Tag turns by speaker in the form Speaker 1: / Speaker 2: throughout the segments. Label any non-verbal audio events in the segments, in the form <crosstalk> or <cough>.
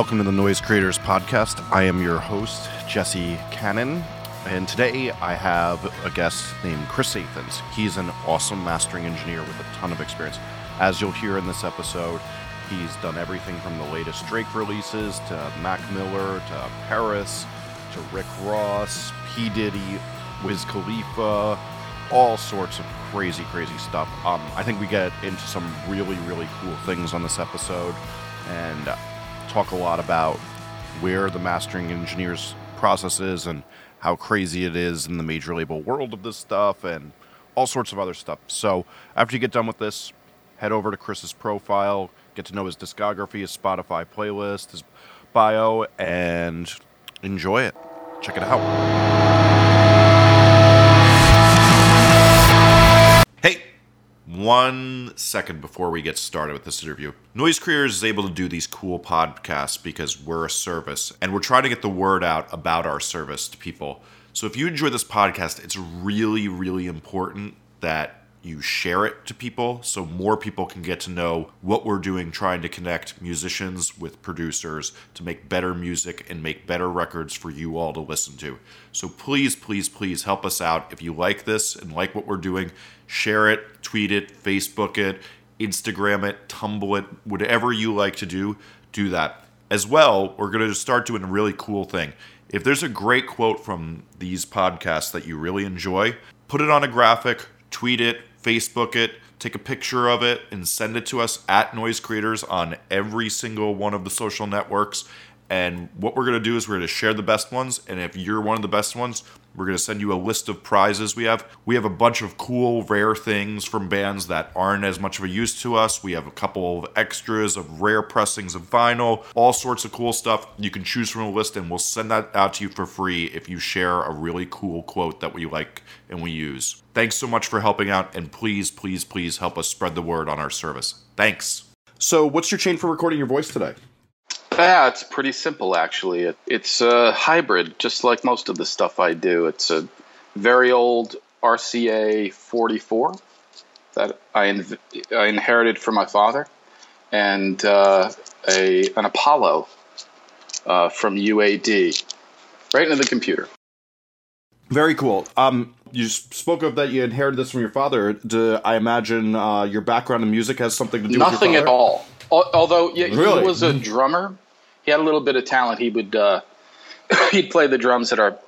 Speaker 1: Welcome to the Noise Creators Podcast. I am your host, Jesse Cannon, and today I have a guest named Chris Athens. He's an awesome mastering engineer with a ton of experience. As you'll hear in this episode, he's done everything from the latest Drake releases to Mac Miller to Paris to Rick Ross, P. Diddy, Wiz Khalifa, all sorts of crazy, crazy stuff. Um, I think we get into some really, really cool things on this episode and talk a lot about where the mastering engineers process is and how crazy it is in the major label world of this stuff and all sorts of other stuff. So after you get done with this, head over to Chris's profile, get to know his discography, his Spotify playlist, his bio, and enjoy it. Check it out. One second before we get started with this interview. Noise Creators is able to do these cool podcasts because we're a service and we're trying to get the word out about our service to people. So if you enjoy this podcast, it's really, really important that you share it to people so more people can get to know what we're doing trying to connect musicians with producers to make better music and make better records for you all to listen to. So please, please, please help us out. If you like this and like what we're doing, share it, tweet it, Facebook it, Instagram it, Tumble it, whatever you like to do, do that. As well, we're going to start doing a really cool thing. If there's a great quote from these podcasts that you really enjoy, put it on a graphic, tweet it, Facebook it, take a picture of it, and send it to us at Noise Creators on every single one of the social networks. And what we're going to do is we're going to share the best ones. And if you're one of the best ones, we're going to send you a list of prizes we have. We have a bunch of cool, rare things from bands that aren't as much of a use to us. We have a couple of extras of rare pressings of vinyl, all sorts of cool stuff. You can choose from a list, and we'll send that out to you for free if you share a really cool quote that we like and we use. Thanks so much for helping out, and please, please, please help us spread the word on our service. Thanks. So, what's your chain for recording your voice today?
Speaker 2: Yeah, it's pretty simple actually. It, it's a hybrid, just like most of the stuff I do. It's a very old RCA 44 that I, inv- I inherited from my father, and uh, a an Apollo uh, from UAD, right into the computer.
Speaker 1: Very cool. Um, you spoke of that you inherited this from your father. Do I imagine uh, your background in music has something to do
Speaker 2: Nothing
Speaker 1: with your
Speaker 2: at all. Al- Although yeah,
Speaker 1: Really?
Speaker 2: he was a drummer, he had a little bit of talent. He would uh, <coughs> he'd play the drums at our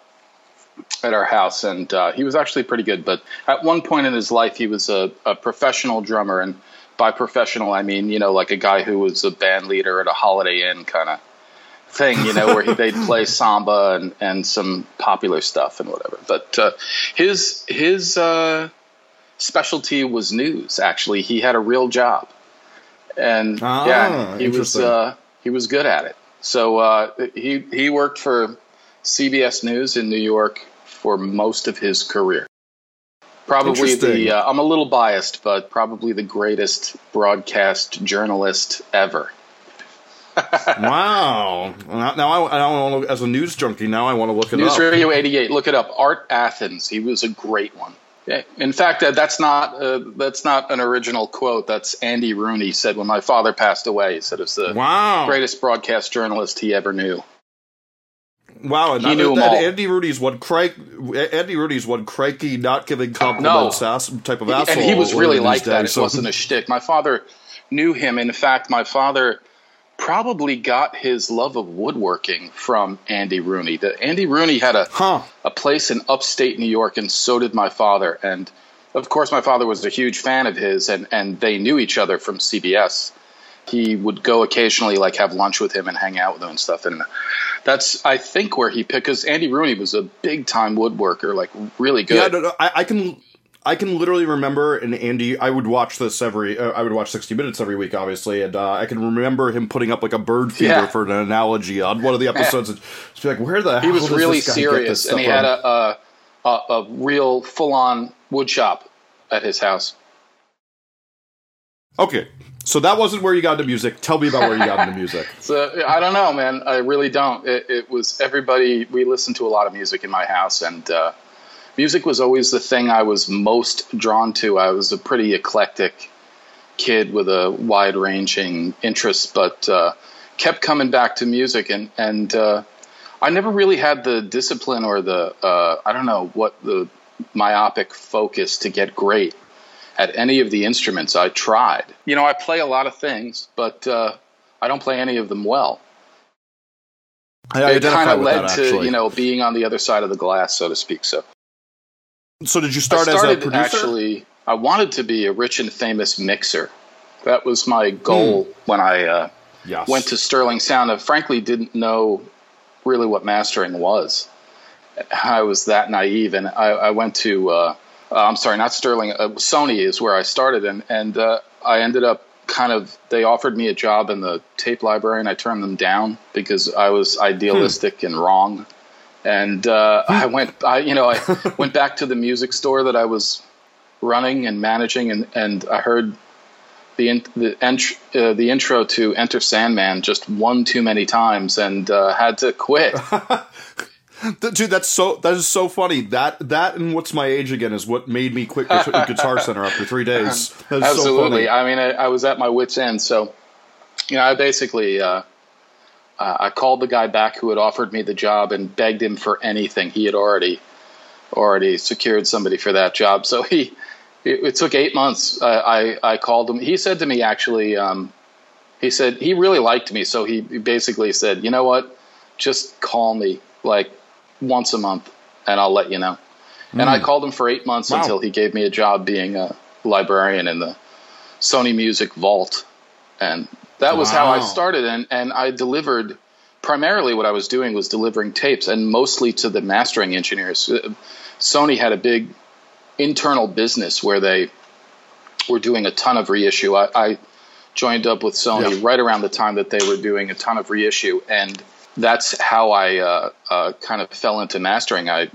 Speaker 2: at our house, and uh, he was actually pretty good. But at one point in his life, he was a, a professional drummer, and by professional, I mean you know like a guy who was a band leader at a Holiday Inn kind of thing, you know, where he, they'd <laughs> play samba and, and some popular stuff and whatever. But uh, his his uh, specialty was news. Actually, he had a real job, and
Speaker 1: Ah,
Speaker 2: yeah, he was uh, he was good at it. So uh, he he worked for CBS News in New York for most of his career. Probably the uh, I'm a little biased, but probably the greatest broadcast journalist ever. <laughs>
Speaker 1: wow. Now, now I, I want to, as a news junkie, now I want to look it
Speaker 2: News
Speaker 1: up.
Speaker 2: Radio 88. Look it up. Art Athens. He was a great one. In fact, uh, that's not uh, that's not an original quote. That's Andy Rooney said when my father passed away. He said it was the
Speaker 1: Wow.
Speaker 2: greatest broadcast journalist he ever knew.
Speaker 1: Wow. And
Speaker 2: He
Speaker 1: that-
Speaker 2: knew
Speaker 1: that
Speaker 2: all.
Speaker 1: Andy Rooney's one crank. Andy Rooney's one cranky, not giving compliments ass, type of asshole.
Speaker 2: and he was really like that.
Speaker 1: days,
Speaker 2: It
Speaker 1: so-
Speaker 2: wasn't a shtick. My father knew him. In fact, my father probably got his love of woodworking from Andy Rooney. The, Andy Rooney had a
Speaker 1: Huh.
Speaker 2: a place in upstate New York, and so did my father. And of course, my father was a huge fan of his, and and they knew each other from CBS. He would go occasionally, like have lunch with him and hang out with him and stuff. And that's I think where he picked because Andy Rooney was a big time woodworker, like really good.
Speaker 1: Yeah, no, no, I, I can. I can literally remember, and Andy, I would watch this every. Uh, I would watch sixty minutes every week, obviously, and uh, I can remember him putting up like a bird feeder
Speaker 2: Yeah.
Speaker 1: for an analogy on one of the episodes. and just be like, where the
Speaker 2: he
Speaker 1: hell
Speaker 2: was really
Speaker 1: this guy get
Speaker 2: serious, and he had a a, a, a real full on wood shop at his house.
Speaker 1: Okay, so that wasn't where you got into music. Tell me about where you got into music. <laughs>
Speaker 2: So I don't know, man. I really don't. It, it was everybody. We listened to a lot of music in my house, and uh, music was always the thing I was most drawn to. I was a pretty eclectic kid with a wide ranging interest, but uh, kept coming back to music, and and uh, I never really had the discipline or the uh, I don't know what the myopic focus to get great at any of the instruments I tried. You know, I play a lot of things, but uh, I don't play any of them well.
Speaker 3: I
Speaker 2: it kind of led
Speaker 3: that,
Speaker 2: to you know being on the other side of the glass, so to speak. So,
Speaker 3: so did you start as a producer?
Speaker 2: Actually, I wanted to be a rich and famous mixer. That was my goal hmm. when I uh, yes. went to Sterling Sound. I frankly didn't know really what mastering was. I was that naive, and I, I went to uh, uh, I'm sorry, not Sterling. Uh, Sony is where I started, and and uh, I ended up kind of they offered me a job in the tape library, and I turned them down because I was idealistic hmm. and wrong. And uh, I went, I you know, I <laughs> went back to the music store that I was running and managing, and and I heard the in, the, ent- uh, the intro to Enter Sandman just one too many times, and uh, had to quit. <laughs>
Speaker 3: Dude, that's so that is so funny. That that and what's my age again is what made me quit Guitar <laughs> Center after three days.
Speaker 2: Absolutely.
Speaker 3: So
Speaker 2: I mean, I, I, was at my wits end. So, you know, I basically uh, uh, I called the guy back who had offered me the job and begged him for anything. He had already already secured somebody for that job. So he it, it took eight months. I I called him. He said to me actually. Um, he said he really liked me, so he basically said, "You know what? Just call me like once a month, and I'll let you know. Mm. And I hmm. called him for eight months wow. until he gave me a job being a librarian in the Sony Music Vault, and that was wow. how I started. And and I delivered primarily what I was doing was delivering tapes, and mostly to the mastering engineers. Uh, Sony had a big internal business where they were doing a ton of reissue. I, I joined up with Sony yeah. right around the time that they were doing a ton of reissue, and that's how I uh, uh, kind of fell into mastering. I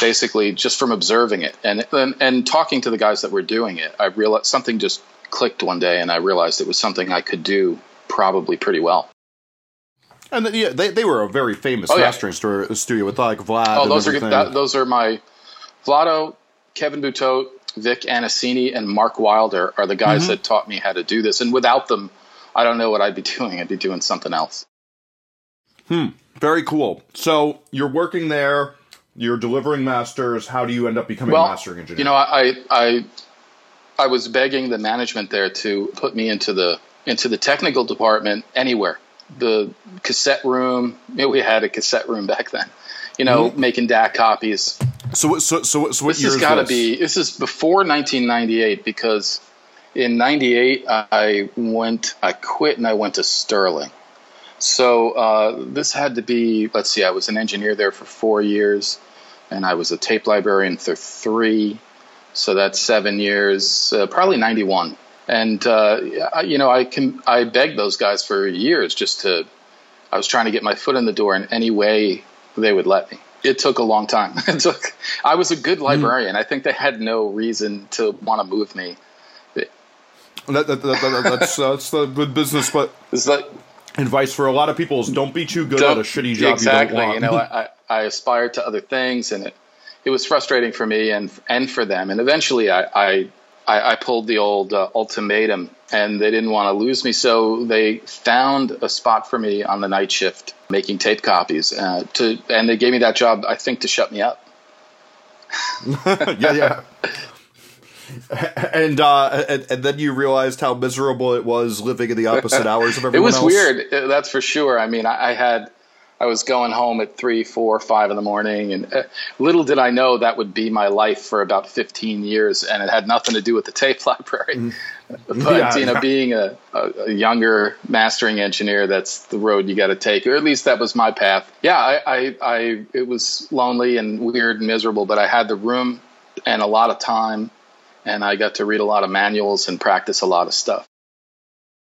Speaker 2: basically just from observing it and, and and talking to the guys that were doing it, I realized something just clicked one day, and I realized it was something I could do probably pretty well.
Speaker 3: And yeah, they, they were a very famous oh, mastering yeah. studio with like Vlad.
Speaker 2: Oh, those are that, those are my Vlado, Kevin Boutote, Vic Anesini, and Mark Wilder are the guys mm-hmm. that taught me how to do this. And without them, I don't know what I'd be <laughs> doing. I'd be doing something else.
Speaker 3: Hmm. Very cool. So you're working there. You're delivering masters. How do you end up becoming
Speaker 2: well,
Speaker 3: a mastering engineer?
Speaker 2: You know, I, I I was begging the management there to put me into the into the technical department anywhere. The cassette room. We had a cassette room back then. You know, mm-hmm. making DAT copies.
Speaker 3: So, so, so, so what
Speaker 2: this has got to be. This is before 1998 because in '98 I went, I quit, and I went to Sterling. So uh, this had to be, let's see, I was an engineer there for four years, and I was a tape librarian for three. So that's seven years, uh, probably 91. And, uh, you know, I can, I begged those guys for years just to, I was trying to get my foot in the door in any way they would let me. It took a long time. <laughs> it took, I was a good hmm. librarian. Mm. I think they had no reason to want to move me.
Speaker 3: That, that, that, that's that's the good business, but
Speaker 2: it's like
Speaker 3: advice for a lot of people is don't be too good at a shitty job exactly. you don't want.
Speaker 2: You know, <laughs> I, I aspired to other things, and it it was frustrating for me and and for them. And eventually, I I, I pulled the old uh, ultimatum, and they didn't want to lose me, so they found a spot for me on the night shift making tape copies. Uh, to and they gave me that job, I think, to shut me up. <laughs>
Speaker 3: yeah, yeah. and, uh, and, and then you realized how miserable it was living in the opposite <laughs> hours of everyone.
Speaker 2: it was
Speaker 3: else.
Speaker 2: weird, that's for sure. I mean, I, I, had I was going home at three, four, five in the morning, and uh, little did I know that would be my life for about fifteen years, and it had nothing to do with the tape <laughs> library. Mm. <laughs> But yeah, you know, yeah. being a, a, younger mastering engineer, that's the road you got to take, or at least that was my path. Yeah, I, I, I, it was lonely and weird and miserable, but I had the room and a lot of time and I got to read a lot of manuals and practice a lot of stuff.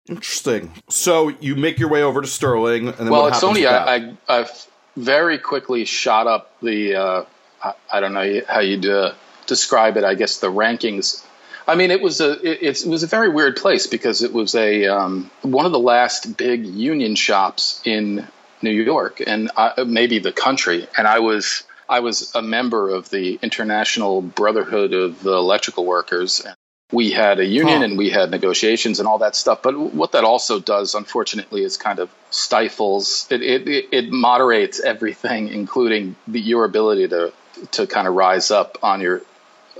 Speaker 3: Interesting. So you make your way over to Sterling, and then
Speaker 2: well,
Speaker 3: at
Speaker 2: Sony, I, I, I, very quickly shot up the. Uh, I, I, don't know how you'd uh, describe it. I guess the rankings. I mean, it was a it, it was a very weird place because it was a um, one of the last big union shops in New York and I, maybe the country, and I was I was a member of the International Brotherhood of Electrical Workers. We had a union huh. and we had negotiations and all that stuff. But what that also does, unfortunately, is kind of stifles it. It, it moderates everything, including the, your ability to to kind of rise up on your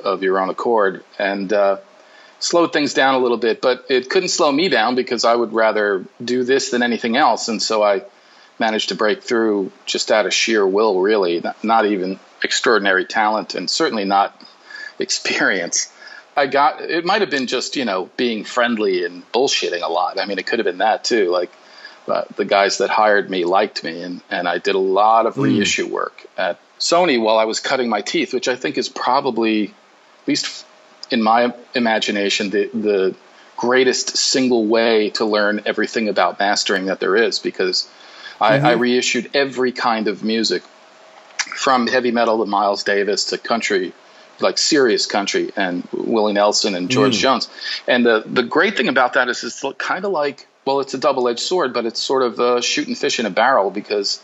Speaker 2: of your own accord and uh, slowed things down a little bit. But it couldn't slow me down because I would rather do this than anything else. And so I managed to break through just out of sheer will, really, not, not even extraordinary talent, and certainly not <laughs> experience. I got it might have been just you know being friendly and bullshitting a lot. I mean, it could have been that too. Like uh, the guys that hired me liked me, and and I did a lot of mm. reissue work at Sony while I was cutting my teeth, which I think is probably, at least in my imagination, the the greatest single way to learn everything about mastering that there is because mm-hmm. I, I mm-hmm. reissued every kind of music from heavy metal to Miles Davis to country like serious country and Willie Nelson and George mm. Jones. And the the great thing about that is it's kind of like well, it's a double edged sword, but it's sort of uh, shooting fish in a barrel because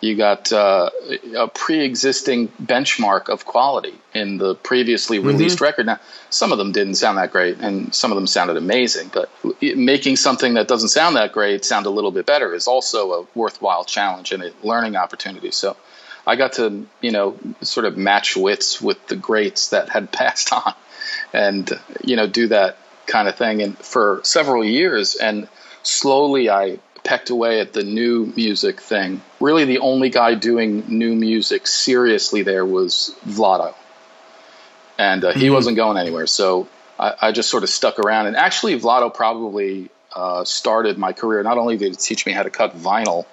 Speaker 2: you got uh, a pre-existing benchmark of quality in the previously mm-hmm. released mm-hmm. record. Now, some of them didn't sound that great, and some of them sounded amazing. But making something that doesn't sound that great sound a little bit better is also a worthwhile challenge and a learning opportunity. So I got to, you know, sort of match wits with the greats that had <laughs> passed on and, you know, do that kind of thing. And for several years, and slowly I pecked away at the new music thing. Really, the only guy doing new music seriously there was Vlado. And uh, he mm-hmm. wasn't going anywhere. So I, I, just sort of stuck around. And actually, Vlado probably uh, started my career. Not only did he teach me how to cut vinyl,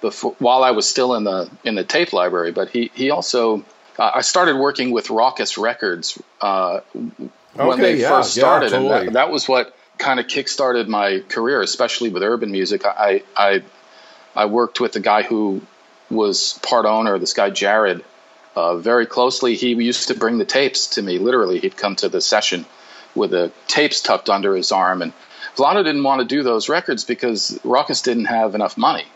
Speaker 2: before while I was still in the in the tape library. But he he also uh, I started working with Rawkus Records uh, when okay, they yeah, first started, yeah, totally. and that, that, was what kind of kickstarted my career, especially with urban music. I I I worked with the guy who was part owner, this guy Jared, uh, very closely. He used to bring the tapes to me. Literally, he'd come to the session with the tapes tucked under his arm and. Vlado didn't want to do those records because Rawkus didn't have enough money.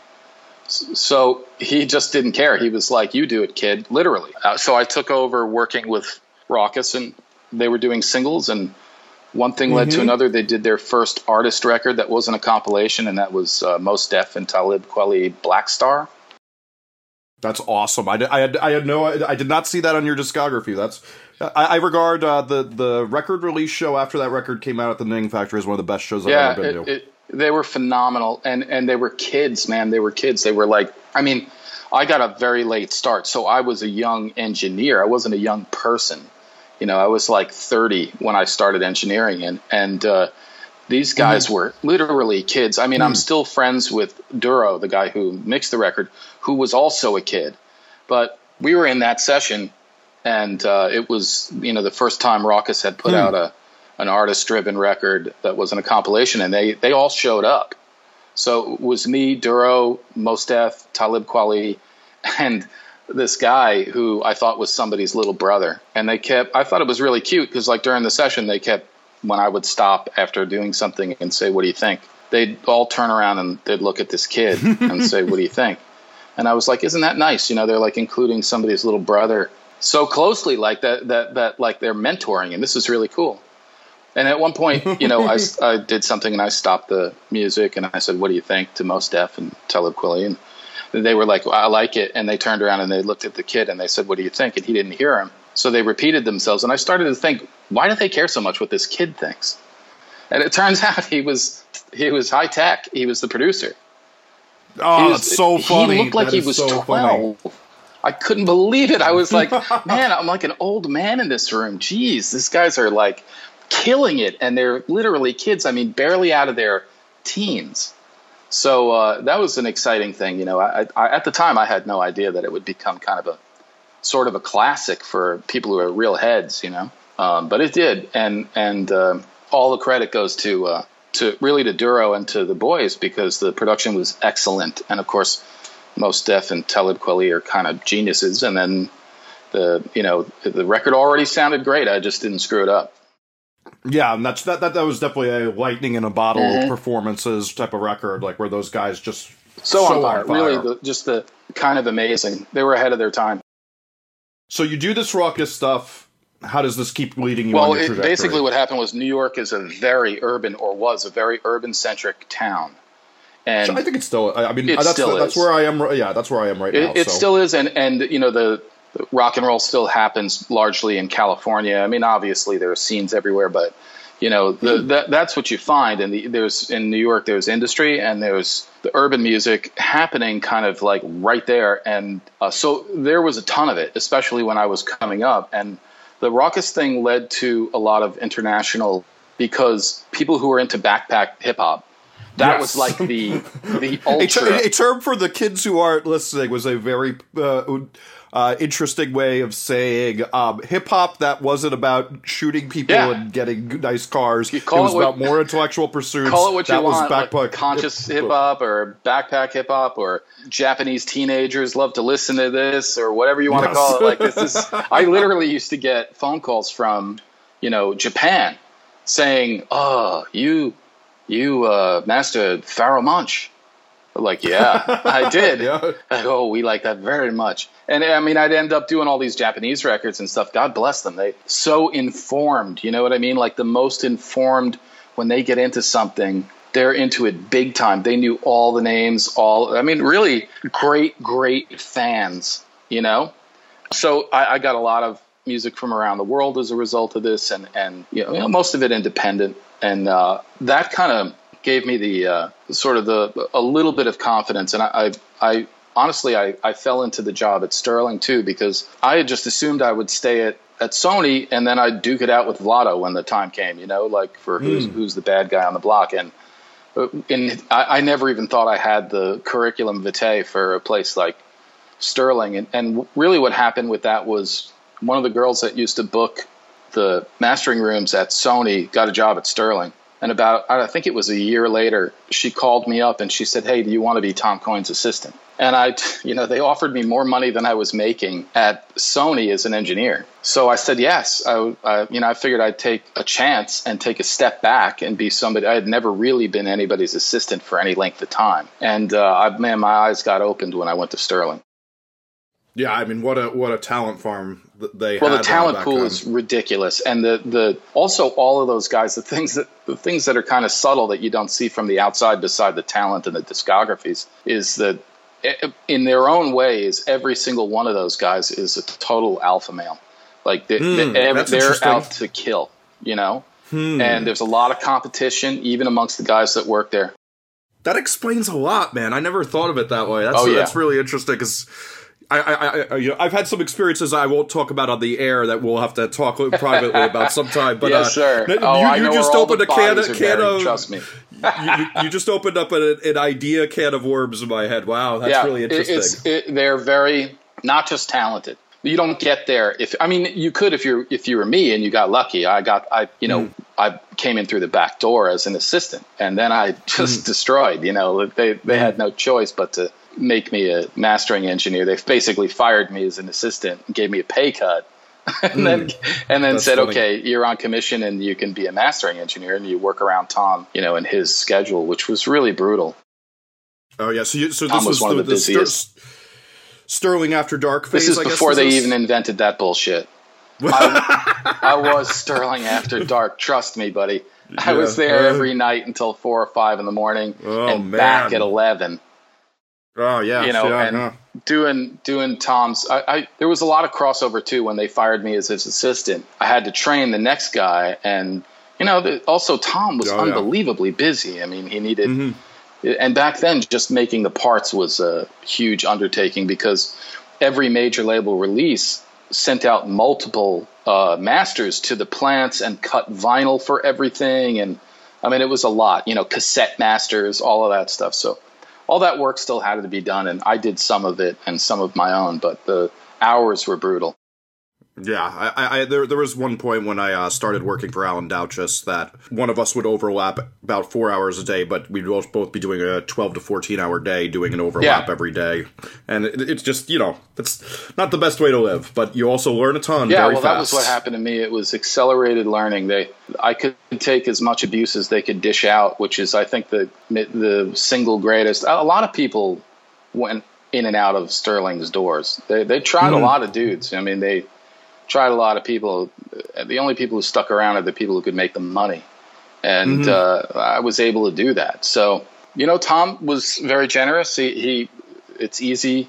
Speaker 2: So he just didn't care. He was like, "You do it, kid," literally. Uh, so I took over working with Rawkus, and they were doing singles, and one thing mm-hmm. led to mm-hmm. another. They did their first artist record that wasn't a compilation, and that was uh, Mos Def and Talib Kweli Black Star.
Speaker 1: That's awesome. I, I had I had no I did not see that on your discography. That's I, I regard uh, the the record release show after that record came out at the Knitting Factory as one of the best shows I've
Speaker 2: yeah,
Speaker 1: ever been
Speaker 2: it,
Speaker 1: to.
Speaker 2: It, they were phenomenal, and and they were kids, man. They were kids. They were like, I mean, I got a very late start, so I was a young engineer. I wasn't a young person. You know, I was like 30 when I started engineering, and and uh, these guys mm were literally kids. I mean, mm I'm still friends with Duro, the guy who mixed the record, who was also a kid. But we were in that session, and uh, it was you know the first time Rawkus had put mm. out a an artist driven record that wasn't a compilation, and they they all showed up. So it was me, Duro, Mos Def, Talib Kweli, and this guy who I thought was somebody's little brother. And they kept, I thought it was really cute because, like, during the session, they kept, when I would stop after doing something and say, What do you think? They'd all turn around and they'd look at this kid and <laughs> say, What do you think? And I was like, Isn't that nice? You know, they're like including somebody's little brother so closely, like that, that, that, like they're mentoring. And this is really cool. And at one point, you know, I, <laughs> I did something and I stopped the music and I said, "What do you think?" to Mos Def and Talib Kweli, and they were like, well, "I like it." And they turned around and they looked at the kid and they said, "What do you think?" And he didn't hear him, so they repeated themselves. And I started to think, why do they care so much what this kid thinks? And it turns <laughs> out he was he was Hi-Tek. He was the producer.
Speaker 1: Oh, was, that's so funny.
Speaker 2: He looked like
Speaker 1: that
Speaker 2: he was so twelve. Funny. I couldn't believe it. I was like, <laughs> man, I'm like an old man in this room. Jeez, these guys are like killing it, and they're literally kids. I mean, barely out of their teens. So uh, that was an exciting thing. You know, I, I, at the time I had no idea that it would become kind of a sort of a classic for people who are real heads. You know, um, but it did, and and uh, all the credit goes to uh, to really to Duro and to the boys because the production was excellent, and of course, Mos Def and Talib Kweli are kind of geniuses, and then the you know the record already sounded great. I just didn't screw it up.
Speaker 1: Yeah, and that's that, that that was definitely a lightning in a bottle mm-hmm. performances type of record, like where those guys just
Speaker 2: so, so on, fire. on fire. Really, the, just the kind of amazing. They were ahead of their time.
Speaker 1: So you do this Rawkus stuff. how does this keep leading you
Speaker 2: well,
Speaker 1: on your
Speaker 2: it, basically what happened was New York is a very urban, or was a very urban-centric town. And
Speaker 1: I think it's still. I mean,
Speaker 2: It
Speaker 1: that's that's where I am. Yeah, that's where I am right now.
Speaker 2: It, it
Speaker 1: so.
Speaker 2: still is, and and you know the rock and roll still happens largely in California. I mean, obviously there are scenes everywhere, but you know the,
Speaker 1: Hmm.
Speaker 2: that, that's what you find. And the, there's in New York, there's industry and there's the urban music happening, kind of like right there. And uh, so there was a ton of it, especially when I was coming up. And the Rawkus thing led to a lot of international because people who were into backpack hip hop. That
Speaker 1: Yes.
Speaker 2: was like the the <laughs>
Speaker 1: a, ter-
Speaker 2: ultra.
Speaker 1: a term for the kids who aren't listening was a very uh, uh, interesting way of saying um, hip hop that wasn't about shooting people
Speaker 2: Yeah.
Speaker 1: and getting nice cars. It was
Speaker 2: it what-
Speaker 1: about more intellectual pursuits.
Speaker 2: call it what you
Speaker 1: that
Speaker 2: want.
Speaker 1: Backpack
Speaker 2: like conscious hip hop or backpack hip hop or Japanese teenagers love to listen to this or whatever you want
Speaker 1: Yes.
Speaker 2: to call it. Like this is, <laughs> I literally used to get phone calls from, you know, Japan saying, "Oh, you, you uh, mastered Pharoahe Monch." Like, yeah, I did. <laughs>
Speaker 1: Yeah.
Speaker 2: Go, oh, we like that very much. And I mean, I'd end up doing all these Japanese records and stuff. God bless them. They so informed. You know what I mean? Like the most informed when they get into something, they're into it big time. They knew all the names. All I mean, really great, great fans. You know. So I, I got a lot of music from around the world as a result of this, and and you know, most of it independent, and uh, that kind of gave me the uh, sort of the a little bit of confidence, and I I, I honestly I, I fell into the job at Sterling too because I had just assumed I would stay at at Sony and then I'd duke it out with Vlado when the time came, you know, like for who's hmm. who's the bad guy on the block and. Uh, and I, I never even thought I had the curriculum vitae for a place like Sterling. And, and really, what happened with that was one of the girls that used to book the mastering rooms at Sony got a job at Sterling. And about, I think it was a year later, she called me up and she said, Hey, do you want to be Tom Coyne's assistant? And I, <laughs> you know, they offered me more money than I was making at Sony as an engineer. So I said yes. I, you know, I figured I'd take a chance and take a step back and be somebody. I had never really been anybody's assistant for any length of time. And uh, I, man, my eyes got opened when I went to Sterling.
Speaker 1: Yeah, I mean, what a what a talent farm they
Speaker 2: have.
Speaker 1: Well,
Speaker 2: the talent pool
Speaker 1: then.
Speaker 2: is ridiculous, and the the also all of those guys, the things that the things that are kind of subtle that you don't see from the outside, beside the talent and the discographies, is that in their own ways, every single one of those guys is a total alpha male. Like they,
Speaker 1: Hmm,
Speaker 2: they, they're.
Speaker 1: Hmm.
Speaker 2: out to kill, you know. And there's a lot of competition, even amongst the guys that work there.
Speaker 1: That explains a lot, man. I never thought of it that way. That's
Speaker 2: Oh, yeah.
Speaker 1: that's really interesting because. I, I, I, you know, I've had some experiences I won't talk about on the air that we'll have to talk <laughs> privately about sometime. But
Speaker 2: yes,
Speaker 1: uh, you,
Speaker 2: oh, I
Speaker 1: you
Speaker 2: know
Speaker 1: just opened a can, of, can
Speaker 2: buried,
Speaker 1: of
Speaker 2: Trust me. <laughs>
Speaker 1: you, you just opened up an, an idea can of worms in my head. Wow, that's
Speaker 2: yeah,
Speaker 1: really interesting.
Speaker 2: It's, it, they're very not just talented. You don't get there if I mean you could if you're if you were me and you got lucky. I got I you know
Speaker 1: Hmm.
Speaker 2: I came in through the back door as an assistant and then I <laughs> just
Speaker 1: Hmm.
Speaker 2: destroyed. You know they they had no choice but to make me a mastering engineer. They basically fired me as an assistant and gave me a pay cut. and <laughs> then and then
Speaker 1: Hmm.
Speaker 2: Said,
Speaker 1: funny.
Speaker 2: okay, you're on commission and you can be a mastering engineer and you work around Tom, you know, and his schedule, which was really brutal.
Speaker 1: oh yeah, so you, so
Speaker 2: Tom
Speaker 1: this
Speaker 2: was
Speaker 1: was,
Speaker 2: one of
Speaker 1: the,
Speaker 2: the
Speaker 1: the Ster- Sterling After Dark phase.
Speaker 2: This is
Speaker 1: I
Speaker 2: before they even invented that bullshit. <laughs> I, I was Sterling after dark. Trust me, buddy. I was there
Speaker 1: Uh,
Speaker 2: every night until four or five in the morning,
Speaker 1: Oh,
Speaker 2: and back at eleven.
Speaker 1: Oh yeah,
Speaker 2: You know,
Speaker 1: yeah,
Speaker 2: and
Speaker 1: yeah.
Speaker 2: doing doing Tom's. I, I there was a lot of crossover too when they fired me as his assistant. I had to train the next guy, and you know, the, also Tom was
Speaker 1: Oh, yeah.
Speaker 2: unbelievably busy. I mean, he needed
Speaker 1: Mhm.
Speaker 2: and back then just making the parts was a huge undertaking because every major label release sent out multiple uh, masters to the plants and cut vinyl for everything and i mean it was a lot you know cassette masters all of that stuff so all that work still had to be done and i did some of it and some of my own but the hours were brutal
Speaker 1: Yeah, I, I, I there, there was one point when I uh, started working for Alan Douches that one of us would overlap about four hours a day, but we'd both both be doing a twelve to fourteen hour day, doing an overlap
Speaker 2: Yeah.
Speaker 1: every day, and it, it's just you know it's not the best way to live, but you also learn a ton.
Speaker 2: yeah
Speaker 1: very
Speaker 2: well
Speaker 1: fast.
Speaker 2: that was what happened to me it was accelerated learning they i could take as much abuse as they could dish out which is i think the the single greatest a lot of people went in and out of sterling's doors they, they tried a lot of dudes i mean they tried a lot of people. The only people who stuck around are the people who could make the money, and uh, I was able to do that. So you know, Tom was very generous. He, he it's easy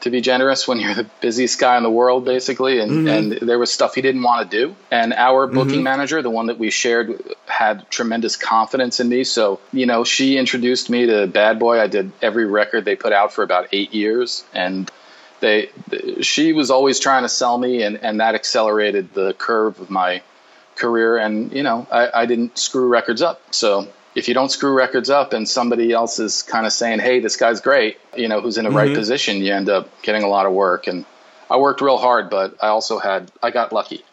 Speaker 2: to be generous when you're the busiest guy in the world, basically. And,
Speaker 1: Mm-hmm.
Speaker 2: and there was stuff he didn't want to do. And our booking
Speaker 1: Mm-hmm.
Speaker 2: manager, the one that we shared, had tremendous confidence in me. So, you know, she introduced me to Bad Boy. I did every record they put out for about eight years. And they, she was always trying to sell me, and, and that accelerated the curve of my career. And, you know, I, I didn't screw records up. So, if you don't screw records up and somebody else is kind of saying, "Hey, this guy's great," you know, who's in the right mm-hmm. position, you end up getting a lot of work. And I worked real hard, but I also had I got lucky.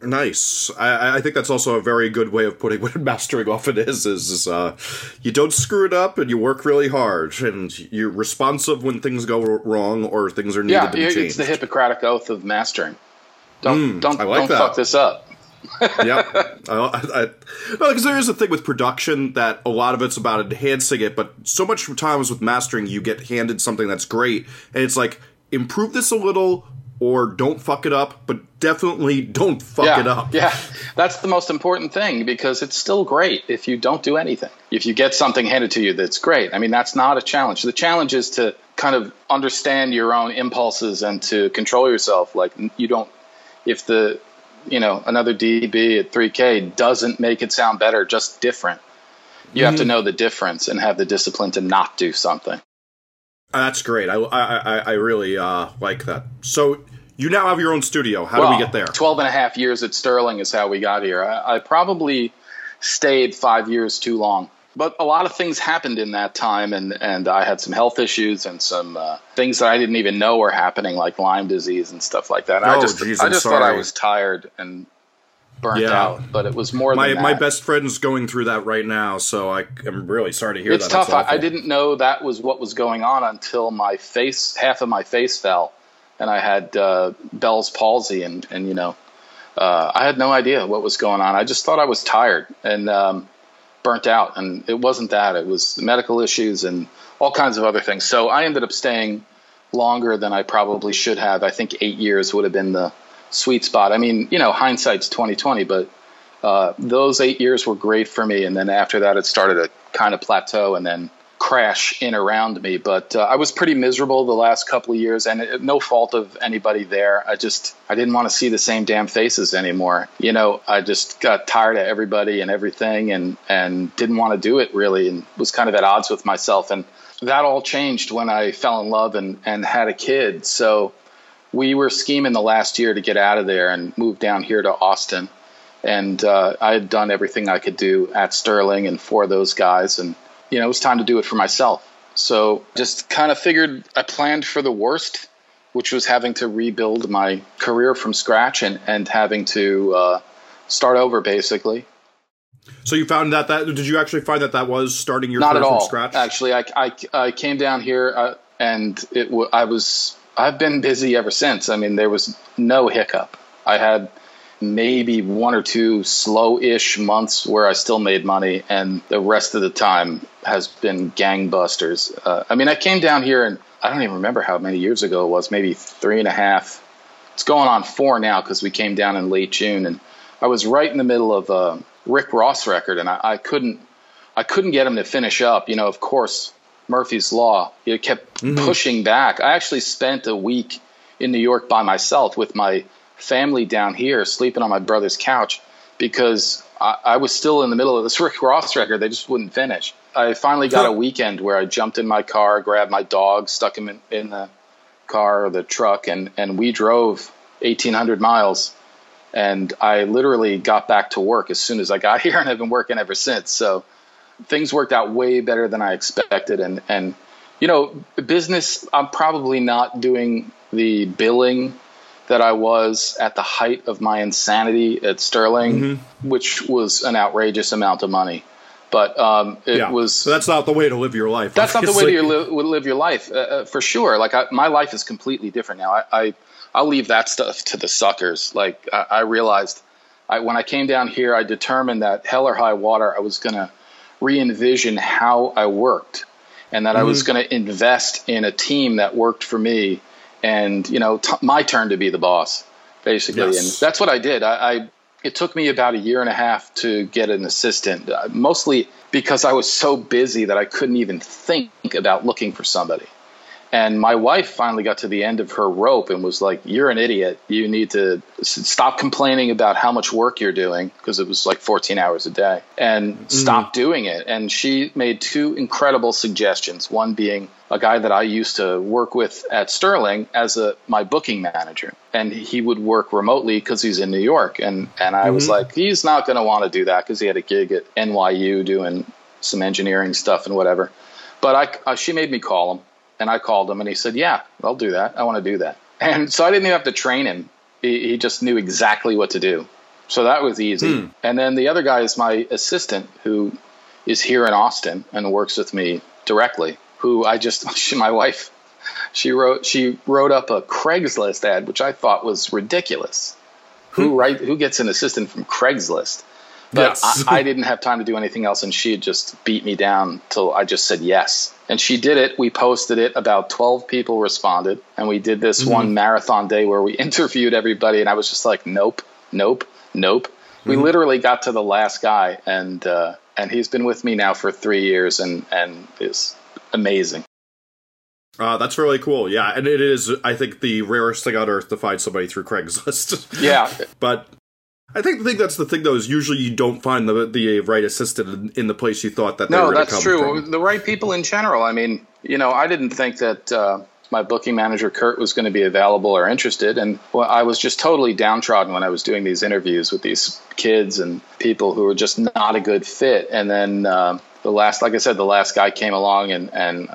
Speaker 1: Nice. I, I think that's also a very good way of putting <laughs> what mastering often is. Is, is uh, you don't screw it up and you work really hard and you're responsive when things go wrong or things are needed
Speaker 2: Yeah,
Speaker 1: to be
Speaker 2: it's
Speaker 1: changed.
Speaker 2: the Hippocratic oath of mastering. Don't don't
Speaker 1: I like
Speaker 2: don't
Speaker 1: that.
Speaker 2: fuck this up. <laughs>
Speaker 1: yeah, I, I, I, no, because there is a thing with production that a lot of it's about enhancing it, but so much times with mastering, you get handed something that's great, and it's like improve this a little or don't fuck it up, but definitely don't fuck
Speaker 2: yeah,
Speaker 1: it up.
Speaker 2: Yeah, that's the most important thing because it's still great if you don't do anything. If you get something handed to you that's great, I mean, that's not a challenge. The challenge is to kind of understand your own impulses and to control yourself. Like, you don't, if the, you know, another DB at 3K doesn't make it sound better, just different. You have to know the difference and have the discipline to not do something.
Speaker 1: That's great. I, I, I- I really uh, like that. So you now have your own studio. How do we get there?
Speaker 2: 12 and a half years at Sterling is how we got here. I, I probably stayed five years too long. But a lot of things happened in that time, and, and I had some health issues and some uh, things that I didn't even know were happening, like Lyme disease and stuff like that. I
Speaker 1: Oh,
Speaker 2: just,
Speaker 1: geez,
Speaker 2: I just thought I was tired and burnt
Speaker 1: Yeah.
Speaker 2: out, but it was more
Speaker 1: My
Speaker 2: than that.
Speaker 1: my best friend's going through that right now, so I, I'm really sorry to hear
Speaker 2: it's
Speaker 1: that.
Speaker 2: tough.
Speaker 1: That's
Speaker 2: I, I didn't know that was what was going on until my face, half of my face fell, and I had uh, Bell's palsy, and and you know, uh, I had no idea what was going on. I just thought I was tired and um, burnt out, and it wasn't that. It was medical issues and all kinds of other things. So I ended up staying longer than I probably should have. I think eight years would have been the sweet spot. I mean, you know, hindsight's twenty twenty, but uh, those eight years were great for me. And then after that, it started to kind of plateau and then crash in around me. But uh, I was pretty miserable the last couple of years, and it, no fault of anybody there. I just I didn't want to see the same damn faces anymore. You know, I just got tired of everybody and everything, and and didn't want to do it really, and was kind of at odds with myself. And that all changed when I fell in love and and had a kid. So we were scheming the last year to get out of there and move down here to Austin. And uh, I had done everything I could do at Sterling and for those guys. And, you know, it was time to do it for myself. So just kind of figured I planned for the worst, which was having to rebuild my career from scratch and, and having to uh, start over basically.
Speaker 1: So you found that that did you actually find that that was starting your
Speaker 2: Not
Speaker 1: career
Speaker 2: at
Speaker 1: from scratch?
Speaker 2: Actually, I, I, I came down here uh, and it w- I was I've been busy ever since. I mean, there was no hiccup. I had maybe one or two slow-ish months where I still made money, and the rest of the time has been gangbusters. Uh, I mean, I came down here and I don't even remember how many years ago it was. Maybe three and a half. It's going on four now because we came down in late June, and I was right in the middle of a Rick Ross record, and I, I couldn't I couldn't get him to finish up. You know, of course, Murphy's Law. It kept pushing back. I actually spent a week in New York by myself with my family down here, sleeping on my brother's couch because I, I was still in the middle of this Rick <laughs> Ross record. They just wouldn't finish. I finally got a weekend where I jumped in my car, grabbed my dog, stuck him in, in the car or the truck, and, and we drove 1,800 miles. And I literally got back to work as soon as I got <laughs> here, and I've been working ever since. So things worked out way better than I expected. And, and you know, business, I'm probably not doing the billing that I was at the height of my insanity at Sterling, which was an outrageous amount of money. But um, it
Speaker 1: yeah.
Speaker 2: was
Speaker 1: So that's not the way to live your life.
Speaker 2: that's not the way
Speaker 1: obviously.
Speaker 2: you live, would live your life uh, uh, for sure. Like I, my life is completely different now. I, I I'll leave that stuff to the suckers. Like I, I realized I, when I came down here, I determined that hell or high water, I was going to re-envision how I worked, and that I was going to invest in a team that worked for me, and you know, t- my turn to be the boss. basically,
Speaker 1: Yes.
Speaker 2: and that's what I did. I, I it took me about a year and a half to get an assistant, uh, mostly because I was so busy that I couldn't even think about looking for somebody. And my wife finally got to the end of her rope and was like, "You're an idiot. You need to s- stop complaining about how much work you're doing because it was like 14 hours a day, and stop doing it." And she made two incredible suggestions. One being a guy that I used to work with at Sterling as a my booking manager, and he would work remotely because he's in New York. And and I was like, he's not going to want to do that because he had a gig at NYU doing some engineering stuff and whatever. But I, uh, she made me call him, and I called him, and he said, "Yeah, I'll do that. I want to do that." <laughs> And so I didn't even have to train him. He, he just knew exactly what to do. So that was easy. And then the other guy is my assistant, who is here in Austin and works with me directly. Who I just, <laughs> she, my wife, she wrote she wrote up a Craigslist ad, which I thought was ridiculous. Who hmm. right? Who gets an assistant from Craigslist? But
Speaker 1: Yes.
Speaker 2: I, I <laughs> didn't have time to do anything else, and she had just beat me down till I just said yes. And she did it. We posted it. About twelve people responded, and we did this hmm. one marathon day where we <laughs> interviewed everybody. And I was just like, nope, nope, nope. We hmm. literally got to the last guy, and uh, and he's been with me now for three years, and and is amazing.
Speaker 1: Uh, that's really cool. Yeah, and it is, I think, the rarest thing on earth to find somebody through Craigslist. <laughs>
Speaker 2: Yeah,
Speaker 1: but I think the thing that's the thing though is usually you don't find the the right assistant in, the place you thought that they
Speaker 2: No, that's
Speaker 1: come
Speaker 2: true.
Speaker 1: from.
Speaker 2: The right people in general. I mean, you know, I didn't think that uh, my booking manager Kurt was going to be available or interested, and well, I was just totally downtrodden when I was doing these interviews with these kids and people who were just not a good fit. And then uh, the last, like I said, the last guy came along and and.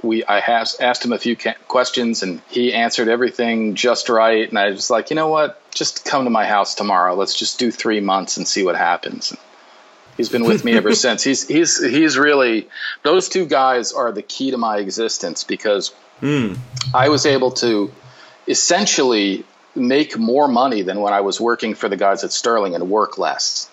Speaker 2: We, I has, asked him a few questions and he answered everything just right. And I was like, you know what? Just come to my house tomorrow. Let's just do three months and see what happens. He's been with me ever <laughs> since. He's he's he's really those two guys are the key to my existence because hmm. I was able to essentially make more money than when I was working for the guys at Sterling and work less.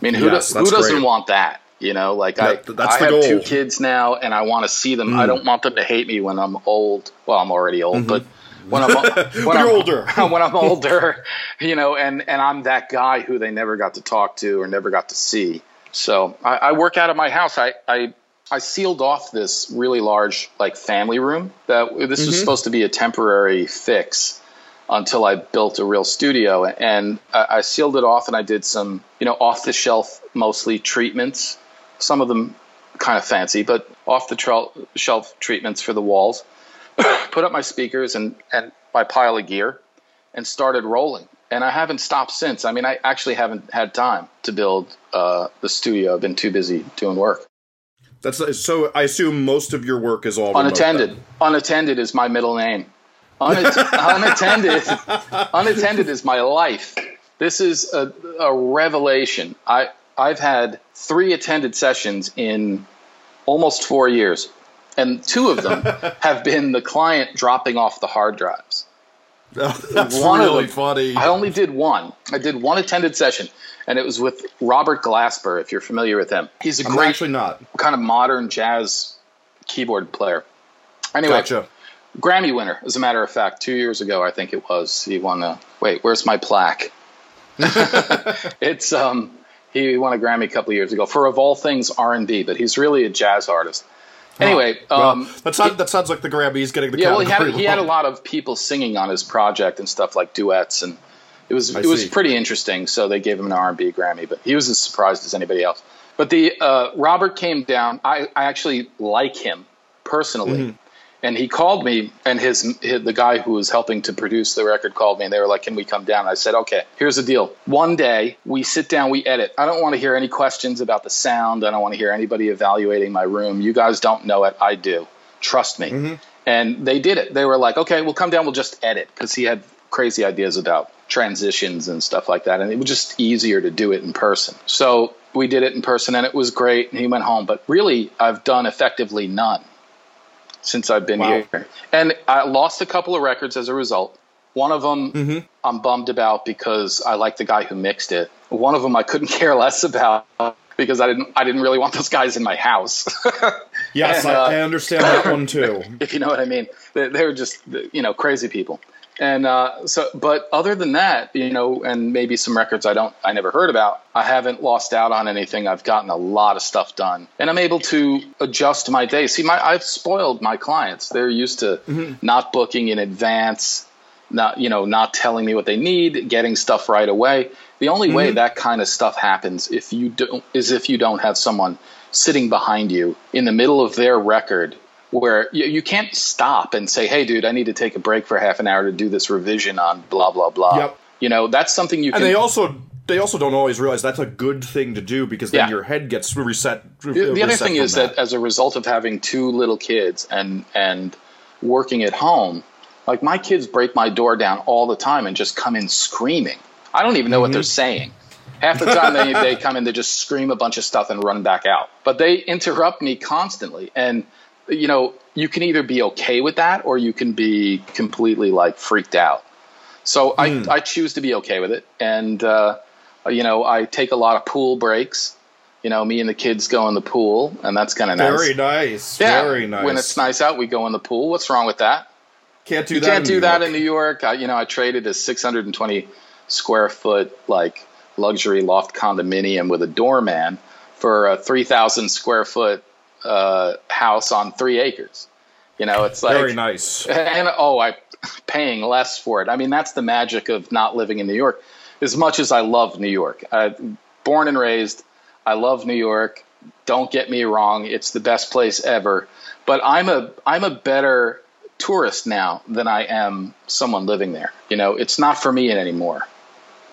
Speaker 2: I mean, who,
Speaker 1: Yes,
Speaker 2: does, who doesn't
Speaker 1: great.
Speaker 2: want that? You know, like I,
Speaker 1: That-
Speaker 2: I
Speaker 1: the
Speaker 2: have
Speaker 1: goal.
Speaker 2: two kids now, and I want to see them. I mm. don't want them to hate me when I'm old. Well, I'm already old, but mm-hmm. when I'm <laughs> <laughs> when, I'm
Speaker 1: older.
Speaker 2: when I'm older, you know, and and I'm that guy who they never got to talk to or never got to see. So I, I work out of my house. I, I I sealed off this really large like family room that this was mm-hmm. supposed to be a temporary fix until I built a real studio. And I, I sealed it off and I did some, you know, off the shelf, mostly treatments. Some of them kind of fancy, but off the trel- shelf treatments for the walls. <coughs> Put up my speakers and, and my pile of gear and started rolling. And I haven't stopped since. I mean, I actually haven't had time to build uh, the studio. I've been too busy doing work.
Speaker 1: That's so. I assume most of your work is all remote
Speaker 2: Unattended.
Speaker 1: then.
Speaker 2: Unattended is my middle name. Unat- <laughs> unattended. unattended is my life. This is a, a revelation. I I've had three attended sessions in almost four years, and two of them <laughs> have been the client dropping off the hard drives. <laughs>
Speaker 1: That's
Speaker 2: One
Speaker 1: really
Speaker 2: them-
Speaker 1: funny.
Speaker 2: I only did one. I did one attended session, and it was with Robert Glasper. If you're familiar with him, he's a
Speaker 1: I'm
Speaker 2: great
Speaker 1: actually not.
Speaker 2: kind of modern jazz keyboard player. Anyway,
Speaker 1: Gotcha.
Speaker 2: Grammy winner, as a matter of fact, two years ago, I think it was. He won a. Wait, where's my plaque? <laughs> it's um, he won a Grammy a couple of years ago for of all things R and B, but he's really a jazz artist. Anyway,
Speaker 1: Well,
Speaker 2: um,
Speaker 1: that's not, that sounds like the Grammy Grammys getting the
Speaker 2: yeah, well, he had he had a lot of people singing on his project and stuff like duets, and it was
Speaker 1: I
Speaker 2: it was pretty interesting. So they gave him an R and B Grammy, but he was as surprised as anybody else. But the uh, Robert came down. I, I actually like him personally,
Speaker 1: Mm-hmm.
Speaker 2: And he called me, and his, his the guy who was helping to produce the record called me, and they were like, "Can we come down?" I said, "Okay." Here's the deal: one day we sit down, we edit. I don't want to hear any questions about the sound. I don't want to hear anybody evaluating my room. You guys don't know it. I do. Trust me. Mm-hmm. And they did it. They were like, "Okay, we'll come down. We'll just edit," because he had crazy ideas about transitions and stuff like that, and it was just easier to do it in person. So we did it in person, and it was great. And he went home, but really, I've done effectively none since I've been
Speaker 1: Wow.
Speaker 2: here. And I lost a couple of records as a result. One of them I'm bummed about because I like the guy who mixed it. One of them I couldn't <laughs> care less about because I didn't I didn't really want those guys in my house. <laughs>
Speaker 1: Yes,
Speaker 2: and,
Speaker 1: I,
Speaker 2: uh,
Speaker 1: I understand that one too. <laughs>
Speaker 2: if you know what I mean. They, they were just you know crazy people. And uh, so, but other than that, you know, and maybe some records I don't, I never heard about. I haven't lost out on anything. I've gotten a lot of stuff done, and I'm able to adjust my day. See, my I've spoiled my clients. They're used to not booking in advance, not you know, not telling me what they need, getting stuff right away. The only way that kind of stuff happens if you don't is if you don't have someone sitting behind you in the middle of their record where you, you can't stop and say, "Hey, dude, I need to take a break for half an hour to do this revision on blah blah blah."
Speaker 1: Yep.
Speaker 2: You know, that's something you
Speaker 1: And
Speaker 2: can.
Speaker 1: they also they also don't always realize that's a good thing to do because then
Speaker 2: Yeah.
Speaker 1: your head gets reset.
Speaker 2: the, the other thing is that. as a result of having two little kids and and working at home, like my kids break my door down all the time and just come in screaming. I don't even know what they're mm-hmm. saying. Half the time they, they come in, they just scream a bunch of stuff and run back out. But they interrupt me constantly. And, you know, you can either be okay with that or you can be completely like freaked out. So I, I choose to be okay with it. And, uh, you know, I take a lot of pool breaks. You know, me and the kids go in the pool, and that's kind of nice.
Speaker 1: very nice,
Speaker 2: Yeah,
Speaker 1: very nice.
Speaker 2: When it's nice out, we go in the pool. What's wrong with that?
Speaker 1: can't do
Speaker 2: You
Speaker 1: that.
Speaker 2: can't
Speaker 1: in
Speaker 2: do
Speaker 1: New
Speaker 2: that
Speaker 1: York.
Speaker 2: in New York. I, you know, I traded a 620 square foot like luxury loft condominium with a doorman for a 3,000 square foot uh, house on three acres. You know, it's like
Speaker 1: Very nice. <laughs>
Speaker 2: and oh, I paying less for it. I mean, that's the magic of not living in New York. As much as I love New York, I, born and raised, I love New York. Don't get me wrong; it's the best place ever. But I'm a I'm a better tourist now than I am someone living there. You know, it's not for me anymore.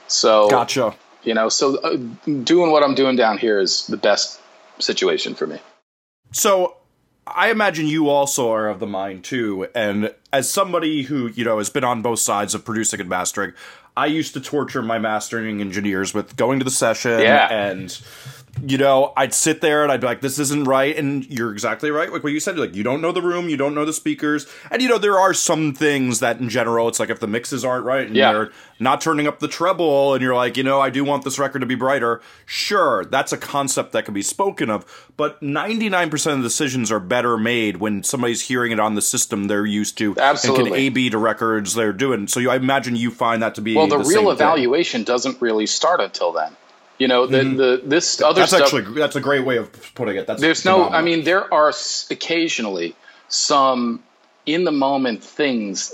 Speaker 2: So
Speaker 1: Gotcha.
Speaker 2: you know, so uh, doing what I'm doing down here is the best situation for me.
Speaker 1: So I imagine you also are of the mind too. And as somebody who, you know, has been on both sides of producing and mastering, I used to torture my mastering engineers with going to the session
Speaker 2: Yeah.
Speaker 1: and you know, I'd sit there and I'd be like, this isn't right. And you're exactly right. Like what you said, like, you don't know the room, you don't know the speakers. And, you know, there are some things that in general, it's like if the mixes aren't right and
Speaker 2: Yeah.
Speaker 1: you're not turning up the treble and you're like, you know, I do want this record to be brighter. Sure, that's a concept that can be spoken of. But 99% of the decisions are better made when somebody's hearing it on the system they're used to Absolutely. and can A B to records they're doing. So you, I imagine you find that to be
Speaker 2: Well, the,
Speaker 1: same
Speaker 2: real
Speaker 1: thing.
Speaker 2: evaluation doesn't really start until then. You know, the, the this other
Speaker 1: That's
Speaker 2: stuff.
Speaker 1: actually that's a great way of putting it. That's
Speaker 2: there's no. I mean, there are occasionally some in the moment things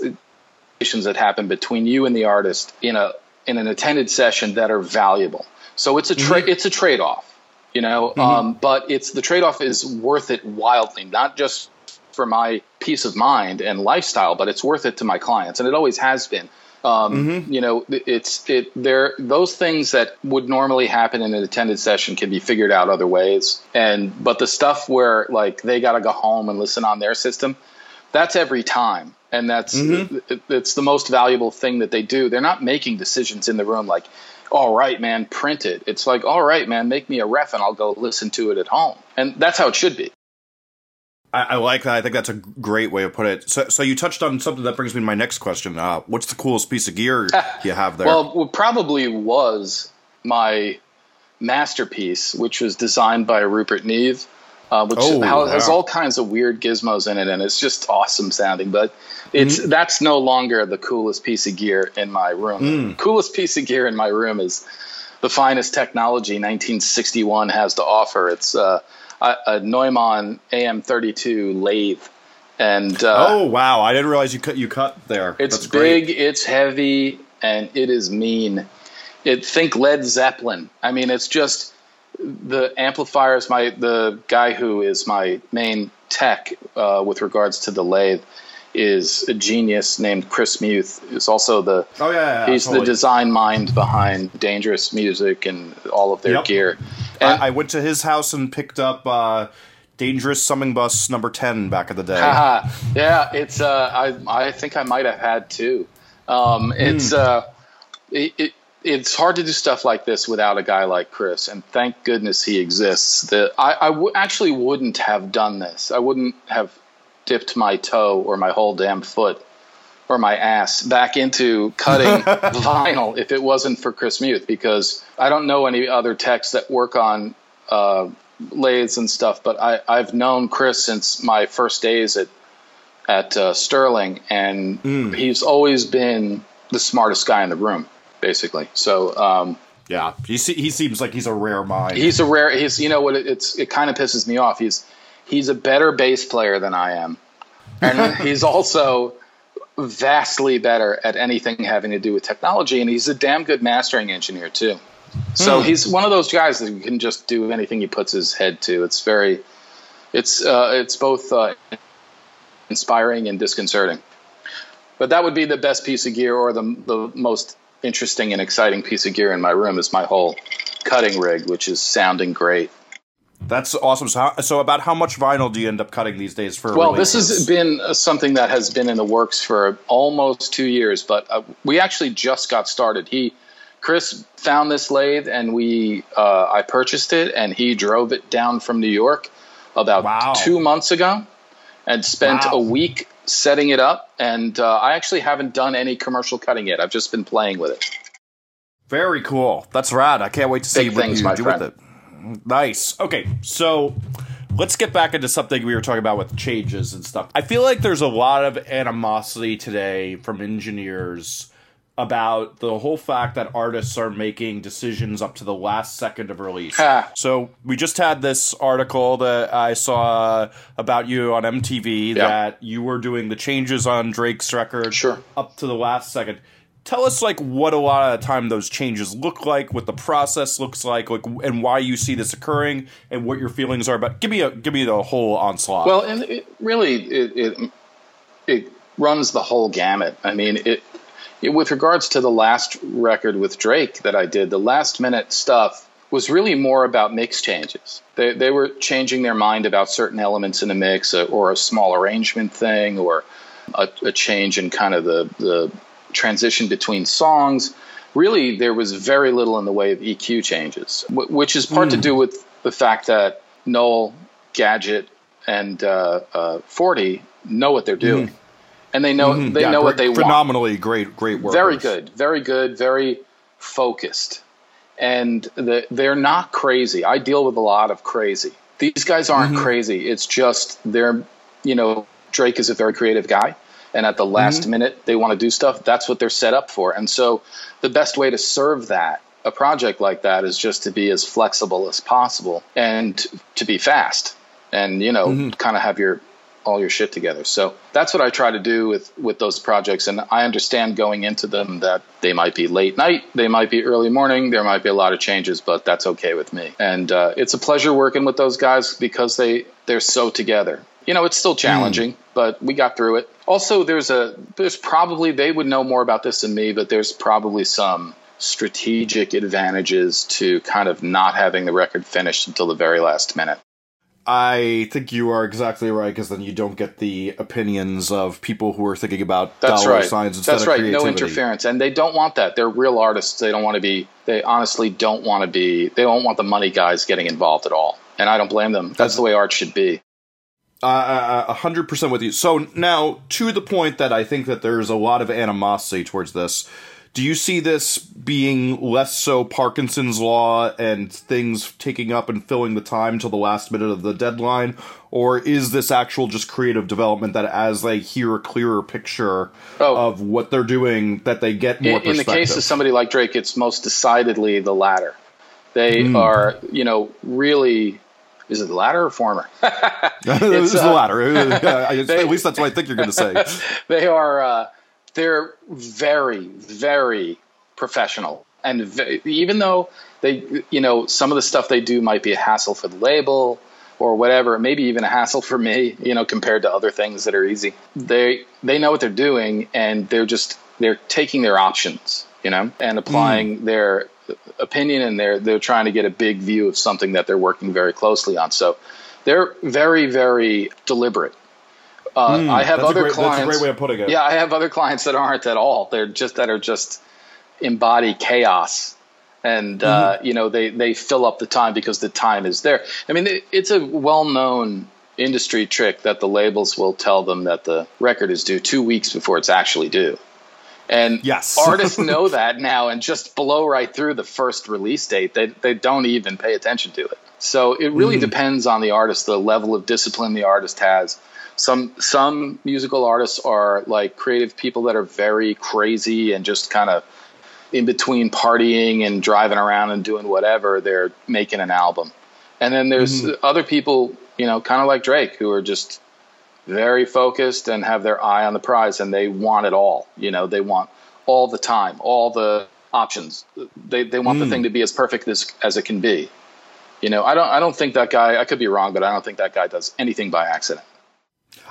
Speaker 2: that happen between you and the artist in a in an attended session that are valuable. So it's a tra-
Speaker 1: Mm-hmm.
Speaker 2: it's a trade off, you know. Um, but it's the trade off is worth it wildly, not just for my peace of mind and lifestyle, but it's worth it to my clients, and it always has been. Um, You know, it's it there. Those things that would normally happen in an attended session can be figured out other ways, and but the stuff where like they got to go home and listen on their system, that's every time, and that's it, it's the most valuable thing that they do. They're not making decisions in the room like, all right, man, print it. It's like, all right, man, make me a ref and I'll go listen to it at home, and that's how it should be.
Speaker 1: I, I like that. I think that's a great way of put it. So, so you touched on something that brings me to my next question. Uh, what's the coolest piece of gear you have there?
Speaker 2: Well, what probably was my masterpiece, which was designed by Rupert Neve, uh, which
Speaker 1: Oh,
Speaker 2: has, has
Speaker 1: wow.
Speaker 2: all kinds of weird gizmos in it, and it's just awesome sounding. But it's
Speaker 1: Mm-hmm.
Speaker 2: that's no longer the coolest piece of gear in my room.
Speaker 1: Mm.
Speaker 2: Coolest piece of gear in my room is the finest technology 1961 has to offer. It's uh, a, a Neumann AM32 lathe, and uh,
Speaker 1: oh wow! I didn't realize you cut you cut there.
Speaker 2: it's
Speaker 1: That's great.
Speaker 2: big, it's heavy, and it is mean. It think Led Zeppelin. I mean, it's just the amplifiers. My the guy who is my main tech uh, with regards to the lathe is a genius named Chris Muth. Who's also the
Speaker 1: Oh yeah, yeah
Speaker 2: he's
Speaker 1: totally.
Speaker 2: the design mind behind Dangerous Music and all of their
Speaker 1: Yep.
Speaker 2: gear. And
Speaker 1: I, I went to his house and picked up uh, Dangerous Summing Bus number ten back in the day.
Speaker 2: Haha. <laughs> yeah, it's uh, I I think I might have had two. Um, it's uh, it, it it's hard to do stuff like this without a guy like Chris, and thank goodness he exists. The I, I w- actually wouldn't have done this. I wouldn't have dipped my toe or my whole damn foot or my ass back into cutting <laughs> vinyl if it wasn't for Chris Muth because I don't know any other techs that work on uh, lathes and stuff, but I, I've known Chris since my first days at at uh, Sterling, and he's always been the smartest guy in the room, basically. So um,
Speaker 1: Yeah, he he seems like he's a rare mind.
Speaker 2: he's a rare. He's you know what? It, it's it kind of pisses me off. He's he's a better bass player than I am, and <laughs> he's also vastly better at anything having to do with technology, and he's a damn good mastering engineer too. So he's one of those guys that can just do anything he puts his head to. It's very, it's uh, it's both uh, inspiring and disconcerting. But that would be the best piece of gear, or the the most interesting and exciting piece of gear in my room is my whole cutting rig, which is sounding great.
Speaker 1: That's awesome. So, how, so about how much vinyl do you end up cutting these days for?
Speaker 2: Well, this has been uh, something that has been in the works for almost two years, but uh, we actually just got started. He, Chris, found this lathe, and we, uh, I purchased it, and he drove it down from New York about
Speaker 1: Wow.
Speaker 2: two months ago, and spent
Speaker 1: Wow.
Speaker 2: a week setting it up. And uh, I actually haven't done any commercial cutting yet. I've just been playing with it.
Speaker 1: Very cool. That's rad. I can't wait to see
Speaker 2: Big
Speaker 1: what
Speaker 2: things,
Speaker 1: you do
Speaker 2: friend.
Speaker 1: with it. Nice. Okay, so let's get back into something we were talking about with changes and stuff. I feel like there's a lot of animosity today from engineers about the whole fact that artists are making decisions up to the last second of release.
Speaker 2: Ha.
Speaker 1: So we just had this article that I saw about you on MTV that you were doing the changes on Drake's record
Speaker 2: Sure.
Speaker 1: up to the last second. Tell us like what a lot of the time those changes look like, what the process looks like, like and why you see this occurring, and what your feelings are about. Give me a give me the whole onslaught.
Speaker 2: Well, and it really it, it it runs the whole gamut. I mean, it, it with regards to the last record with Drake that I did, the last minute stuff was really more about mix changes. They they were changing their mind about certain elements in a mix, or a small arrangement thing, or a, a change in kind of the the transition between songs. Really, there was very little in the way of EQ changes, wh- which is part to do with the fact that Noel, Gadget, and uh, uh, Forty know what they're doing, and they know they
Speaker 1: Yeah,
Speaker 2: know what
Speaker 1: great-
Speaker 2: they want.
Speaker 1: phenomenally great, great work.
Speaker 2: Very good, very good, very focused, and the, they're not crazy. I deal with a lot of crazy. These guys aren't crazy. It's just they're, you know, Drake is a very creative guy, and at the last minute they want to do stuff. That's what they're set up for, and so the best way to serve that a project like that is just to be as flexible as possible and to be fast and you know kind of have your all your shit together. So that's what I try to do with with those projects. And I understand going into them that they might be late night, they might be early morning, there might be a lot of changes, but that's okay with me. And uh, it's a pleasure working with those guys because they they're so together. You know, it's still hmm. challenging, but we got through it. Also, there's a there's probably they would know more about this than me, but there's probably some strategic advantages to kind of not having the record finished until the very last minute.
Speaker 1: I think you are exactly right because then you don't get the opinions of people who are thinking about
Speaker 2: That's
Speaker 1: dollar
Speaker 2: right.
Speaker 1: signs instead
Speaker 2: That's
Speaker 1: of
Speaker 2: right.
Speaker 1: creativity.
Speaker 2: No interference, and they don't want that. They're real artists. They don't want to be. They honestly don't want to be. They don't want the money guys getting involved at all. And I don't blame them. That's,
Speaker 1: That's-
Speaker 2: the way art should be.
Speaker 1: Uh, a hundred percent with you. So now to the point that I think that there's a lot of animosity towards this. Do you see this being less so Parkinson's law and things taking up and filling the time till the last minute of the deadline, or is this actual just creative development that as they hear a clearer picture
Speaker 2: Oh.
Speaker 1: of what they're doing, that they get more
Speaker 2: In, in the case of somebody like Drake, it's most decidedly the latter. They
Speaker 1: Hmm.
Speaker 2: are, you know, really. Is it the latter or former? <laughs> <laughs>
Speaker 1: this is
Speaker 2: uh,
Speaker 1: the latter. <laughs> At least that's what I think you're going to say.
Speaker 2: they are uh, they're very very professional and ve- even though they you know some of the stuff they do might be a hassle for the label or whatever maybe even a hassle for me you know compared to other things that are easy they they know what they're doing and they're just they're taking their options you know and applying their opinion and they're they're trying to get a big view of something that they're working very closely on so they're very very deliberate uh, I have other
Speaker 1: great-
Speaker 2: clients.
Speaker 1: That's a great way of putting it.
Speaker 2: Yeah, I have other clients that aren't at all. They're just that are just embody chaos, and uh,
Speaker 1: Mm-hmm.
Speaker 2: you know they they fill up the time because the time is there. I mean, it, it's a well known industry trick that the labels will tell them that the record is due two weeks before it's actually due. And
Speaker 1: Yes. <laughs>
Speaker 2: artists know that now and just blow right through the first release date. They, they don't even pay attention to it. So it really depends on the artist, the level of discipline the artist has, some some musical artists are like creative people that are very crazy and just kind of in between partying and driving around and doing whatever, they're making an album. And then there's mm-hmm. other people, you know, kind of like Drake, who are just very focused and have their eye on the prize and they want it all. You know, they want all the time, all the options. They they want mm. the thing to be as perfect as as it can be. You know, I don't I don't think that guy. I could be wrong, but I don't think that guy does anything by accident.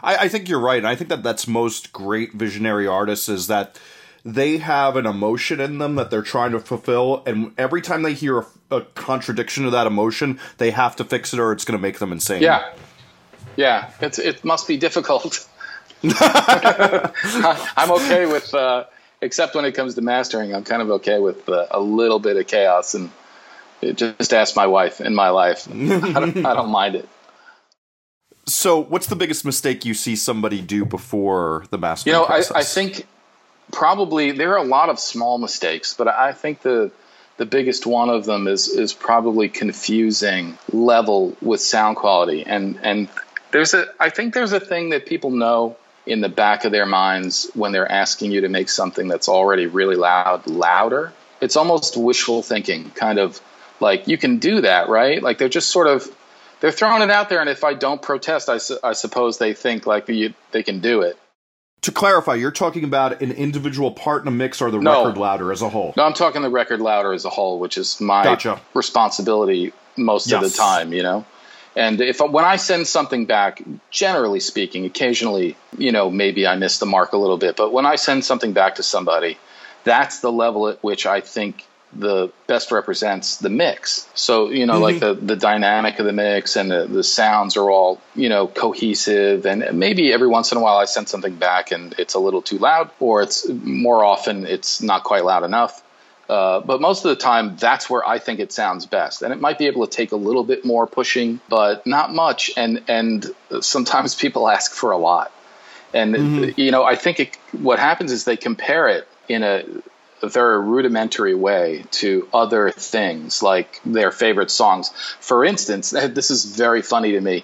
Speaker 1: I, I think you're right, and I think that that's most great visionary artists is that they have an emotion in them that they're trying to fulfill, and every time they hear a, a contradiction to that emotion, they have to fix it, or it's going to make them insane.
Speaker 2: Yeah, yeah, it's it must be difficult. <laughs> <laughs> I'm okay with, uh, except when it comes to mastering, I'm kind of okay with uh, a little bit of chaos, and just ask my wife in my life. <laughs> I, don't, I don't mind it.
Speaker 1: So, what's the biggest mistake you see somebody do before the mastering?
Speaker 2: You know,
Speaker 1: I,
Speaker 2: I, think probably there are a lot of small mistakes, but I think the the biggest one of them is is probably confusing level with sound quality. And and there's a I think there's a thing that people know in the back of their minds when they're asking you to make something that's already really loud louder. It's almost wishful thinking, kind of like you can do that, right? Like they're just sort of they're throwing it out there, and if I don't protest, I, su- I suppose they think like the, they can do it
Speaker 1: to clarify, you're talking about an individual part in a mix or the no. record louder as a whole?
Speaker 2: No, I'm talking the record louder as a whole, which is my gotcha. responsibility most yes. of the time, you know? And if when I send something back, generally speaking, occasionally, you know, maybe I miss the mark a little bit, but when I send something back to somebody, that's the level at which I think the best represents the mix. So, you know, mm-hmm. like the, the dynamic of the mix and the, the sounds are all, you know, cohesive. And maybe every once in a while I send something back and it's a little too loud, or it's more often it's not quite loud enough. Uh, but most of the time, that's where I think it sounds best, and it might be able to take a little bit more pushing, but not much. And and sometimes <laughs> people ask for a lot, and mm-hmm. you know I think it, what happens is they compare it in a a very rudimentary way to other things like their favorite songs. For instance, <laughs> this is very funny to me.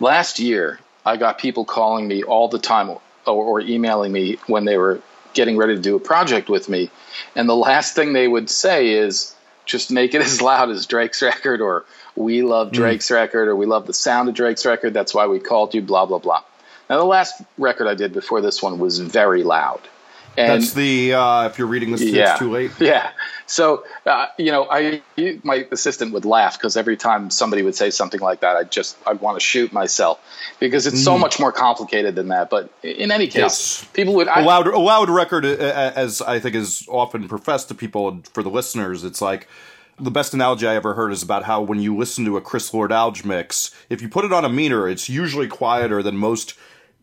Speaker 2: Last year, I got people calling me all the time or, or emailing me when they were getting ready to do a project with me. And the last thing they would say is, just make it <laughs> as loud as Drake's record, or we love hmm. Drake's mm. record, or we love the sound of Drake's record. That's why we called you, blah, blah, blah. Now, the last record I did before this one was very loud.
Speaker 1: And That's the uh, if you're reading this, yeah, it's too late. <laughs>
Speaker 2: Yeah. So uh, you know, I my assistant would laugh because every time somebody would say something like that, I just I'd want to shoot myself because it's mm. so much more complicated than that. But in any case, yes. people would
Speaker 1: I, a loud a loud record, uh, uh, as I think is often professed to people for the listeners. It's like the best analogy I ever heard is about how when you listen to a Chris Lord Alge mix, if you put it on a meter, it's usually quieter than most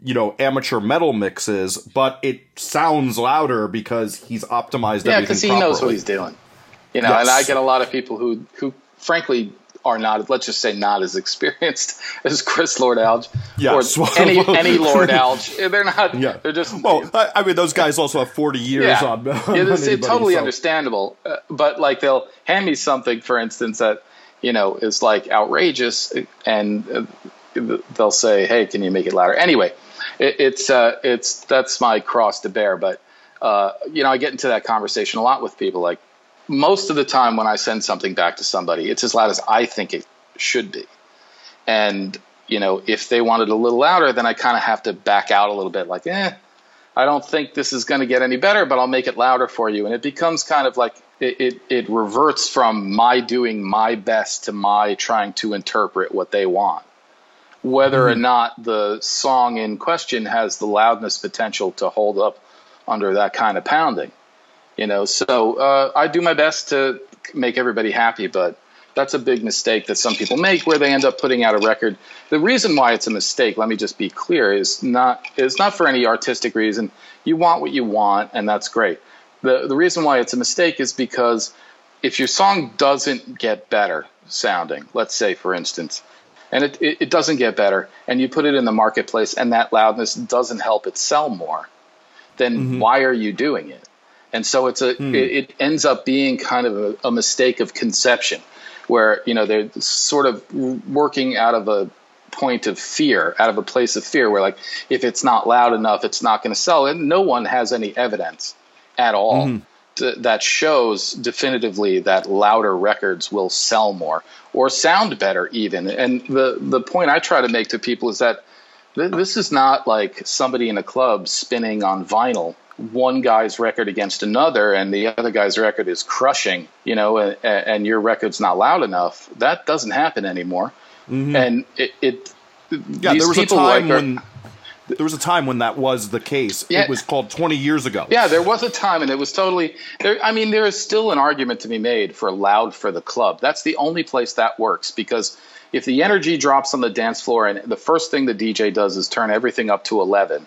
Speaker 1: you know amateur metal mixes, but it sounds louder because he's optimized yeah, because he
Speaker 2: properly. knows what he's doing. You know, yes. and I get a lot of people who who frankly are not let's just say not as <laughs> experienced as Chris Lord Alge yes. <laughs> or any any Lord Alge. <laughs> They're not. Yeah. They're just.
Speaker 1: Well, I, I mean, those guys also have forty years yeah. on. on
Speaker 2: it's, it's totally so. understandable, uh, but like they'll hand me something, for instance, that you know is like outrageous, and uh, they'll say, "Hey, can you make it louder?" Anyway, it, it's uh, it's that's my cross to bear. But uh, you know, I get into that conversation a lot with people. Like most of the time, when I send something back to somebody, it's as loud as I think it should be. And you know, if they want it a little louder, then I kind of have to back out a little bit. Like, eh, I don't think this is going to get any better, but I'll make it louder for you. And it becomes kind of like it, it, it, reverts from my doing my best to my trying to interpret what they want whether mm-hmm. or not the song in question has the loudness potential to hold up under that kind of pounding. You know, so uh, I do my best to make everybody happy, but that's a big mistake that some people make where they end up putting out a record. The reason why it's a mistake, let me just be clear, is not is not for any artistic reason. You want what you want, and that's great. The the reason why it's a mistake is because if your song doesn't get better sounding, let's say for instance, and it, it, it, doesn't get better, and you put it in the marketplace, and that loudness doesn't help it sell more, then mm-hmm. why are you doing it? And so it's a mm. it, it, ends up being kind of a, a, mistake of conception, where you know they're sort of working out of a point of fear, out of a place of fear, where like if it's not loud enough, it's not going to sell. And no one has any evidence at all
Speaker 4: Mm-hmm.
Speaker 2: That shows definitively that louder records will sell more or sound better, even. And the the point I try to make to people is that th- this is not like somebody in a club spinning on vinyl one guy's record against another and the other guy's record is crushing you know and, and your record's not loud enough that doesn't happen anymore and it, it
Speaker 4: Mm-hmm. Yeah, there was a
Speaker 2: people,
Speaker 4: time
Speaker 2: like,
Speaker 4: when there was a time when that was the case.
Speaker 2: Yeah.
Speaker 4: It was called 20 years ago.
Speaker 2: Yeah, there was a time, and it was totally there. I mean, there is still an argument to be made for loud for the club. That's the only place that works because if the energy drops on the dance floor, and the first thing the DJ does is turn everything up to eleven,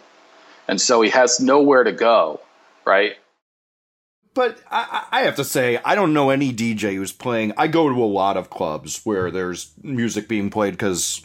Speaker 2: and so he has nowhere to go, right?
Speaker 4: But I, I have to say, I don't know any DJ who's playing. I go to a lot of clubs where there's music being played because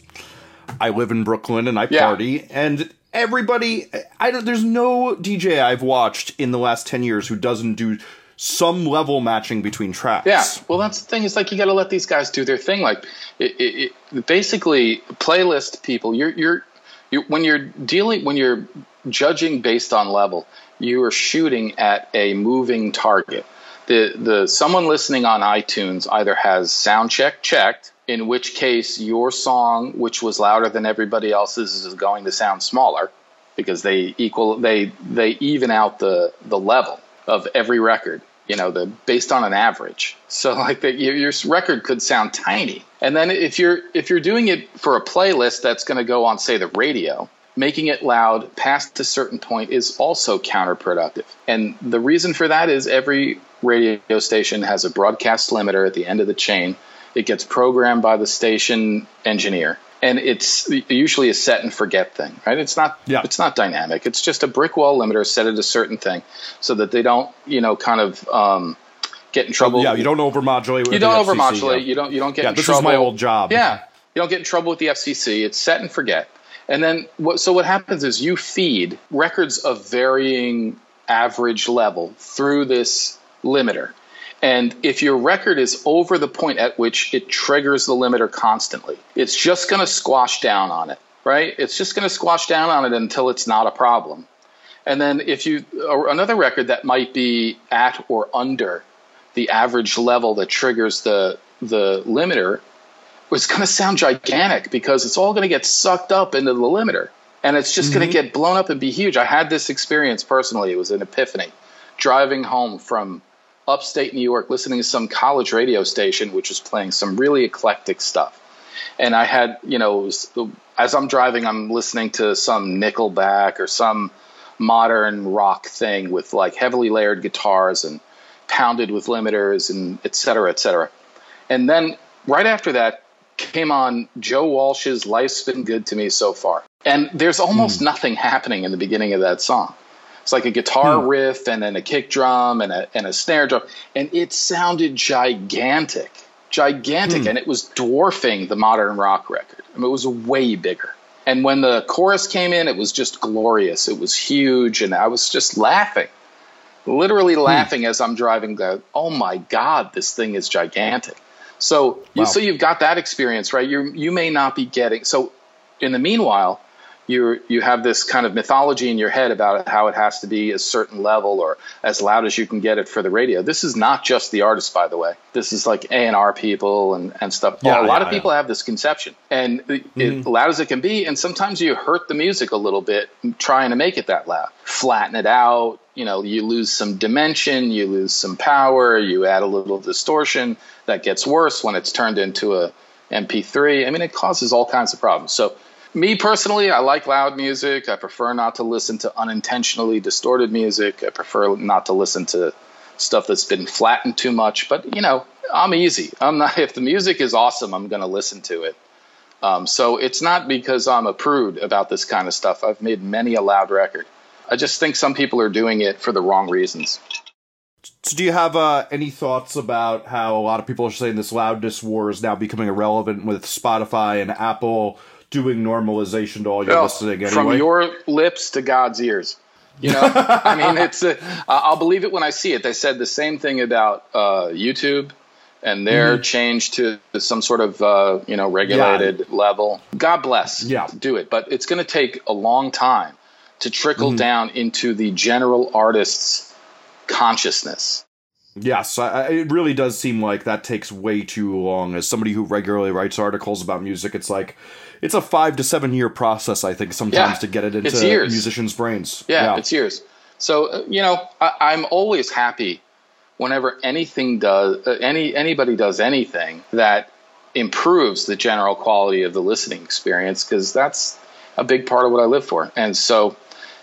Speaker 4: I live in Brooklyn and I
Speaker 2: Yeah.
Speaker 4: party, and everybody. I don't. There's no DJ I've watched in the last ten years who doesn't do some level matching between tracks.
Speaker 2: Yeah, well, that's the thing. Is like you got to let these guys do their thing. Like, it, it, it, basically, playlist people. You're, you're you're when you're dealing when you're judging based on level, you are shooting at a moving target. The the someone listening on iTunes either has sound check checked, in which case your song, which was louder than everybody else's, is going to sound smaller because they equal they they even out the the level of every record you know the based on an average. So <laughs> like the, your, your record could sound tiny. And then if you're if you're doing it for a playlist that's going to go on say the radio making it loud past a certain point is also counterproductive. And the reason for that is every radio station has a broadcast limiter at the end of the chain it gets programmed by the station engineer. And it's usually a set and forget thing right? It's not
Speaker 4: Yeah.
Speaker 2: it's not dynamic. It's just a brick wall limiter set at a certain thing so that they don't you know kind of um, get in trouble.
Speaker 4: Yeah, you don't overmodulate. with
Speaker 2: you don't
Speaker 4: the FCC,
Speaker 2: overmodulate.
Speaker 4: Yeah.
Speaker 2: you don't you don't get
Speaker 4: Yeah,
Speaker 2: in
Speaker 4: this is my old job.
Speaker 2: yeah. You don't get in trouble with the FCC it's set and forget. And then what so what happens is you feed records of varying average level through this limiter and if your record is over the point at which it triggers the limiter constantly, it's just going to squash down on it, right? It's just going to squash down on it until it's not a problem. And then if you or another record that might be at or under the average level that triggers the the limiter, it's going to sound gigantic because it's all going to get sucked up into the limiter, and it's just going to mm-hmm. get blown up and be huge. I had this experience personally; it was an epiphany. Driving home from upstate New York, listening to some college radio station which was playing some really eclectic stuff. And I had, you know, was, as I'm driving, I'm listening to some Nickelback or some modern rock thing with like heavily layered guitars and pounded with limiters and et cetera, et cetera. And then right after that came on Joe Walsh's Life's Been Good to Me So Far. And there's almost hmm. nothing happening in the beginning of that song. It's like a guitar hmm. riff and then a kick drum and a, and a snare drum. And it sounded gigantic, gigantic. Hmm. And it was dwarfing the modern rock record. I mean, it was way bigger. And when the chorus came in, it was just glorious. It was huge. And I was just laughing, literally hmm. laughing as I'm driving. The, oh my God, this thing is gigantic. So, you, so you've got that experience, right? You you may not be getting. So, in the meanwhile, you you have this kind of mythology in your head about how it has to be a certain level or as loud as you can get it for the radio. This is not just the artist, by the way. This is like A and R people and and stuff.
Speaker 4: Yeah,
Speaker 2: a lot
Speaker 4: yeah,
Speaker 2: of people have this conception, and it, it, mm-hmm. loud as it can be, and sometimes you hurt the music a little bit trying to make it that loud. Flatten it out. You know, you lose some dimension, you lose some power, you add a little distortion. That gets worse when it's turned into a MP3. I mean, it causes all kinds of problems. So me personally, I like loud music. I prefer not to listen to unintentionally distorted music. I prefer not to listen to stuff that's been flattened too much. But you know, I'm easy. I'm not. <laughs> If the music is awesome, I'm going to listen to it. Um, so it's not because I'm a prude about this kind of stuff. I've made many a loud record. I just think some people are doing it for the wrong reasons.
Speaker 4: So, do you have uh, any thoughts about how a lot of people are saying this loudness war is now becoming irrelevant with Spotify and Apple doing normalization to all your
Speaker 2: Well,
Speaker 4: listening anyway?
Speaker 2: From your lips to God's ears. You know, <laughs> I mean, it's. A, I'll believe it when I see it. They said the same thing about uh, YouTube. and they're changed to some sort of uh, you know regulated level. God bless.
Speaker 4: Yeah.
Speaker 2: do it, but it's going to take a long time to trickle down into the general artist's consciousness.
Speaker 4: Yes, I- it really does seem like that takes way too long. As somebody who regularly writes articles about music, it's like it's a five to seven year process. I think sometimes
Speaker 2: Yeah,
Speaker 4: to get it into musicians' brains.
Speaker 2: Yeah, it's years. So uh, you know, I, I'm always happy whenever anything does uh, any anybody does anything that improves the general quality of the listening experience because that's a big part of what I live for. And so,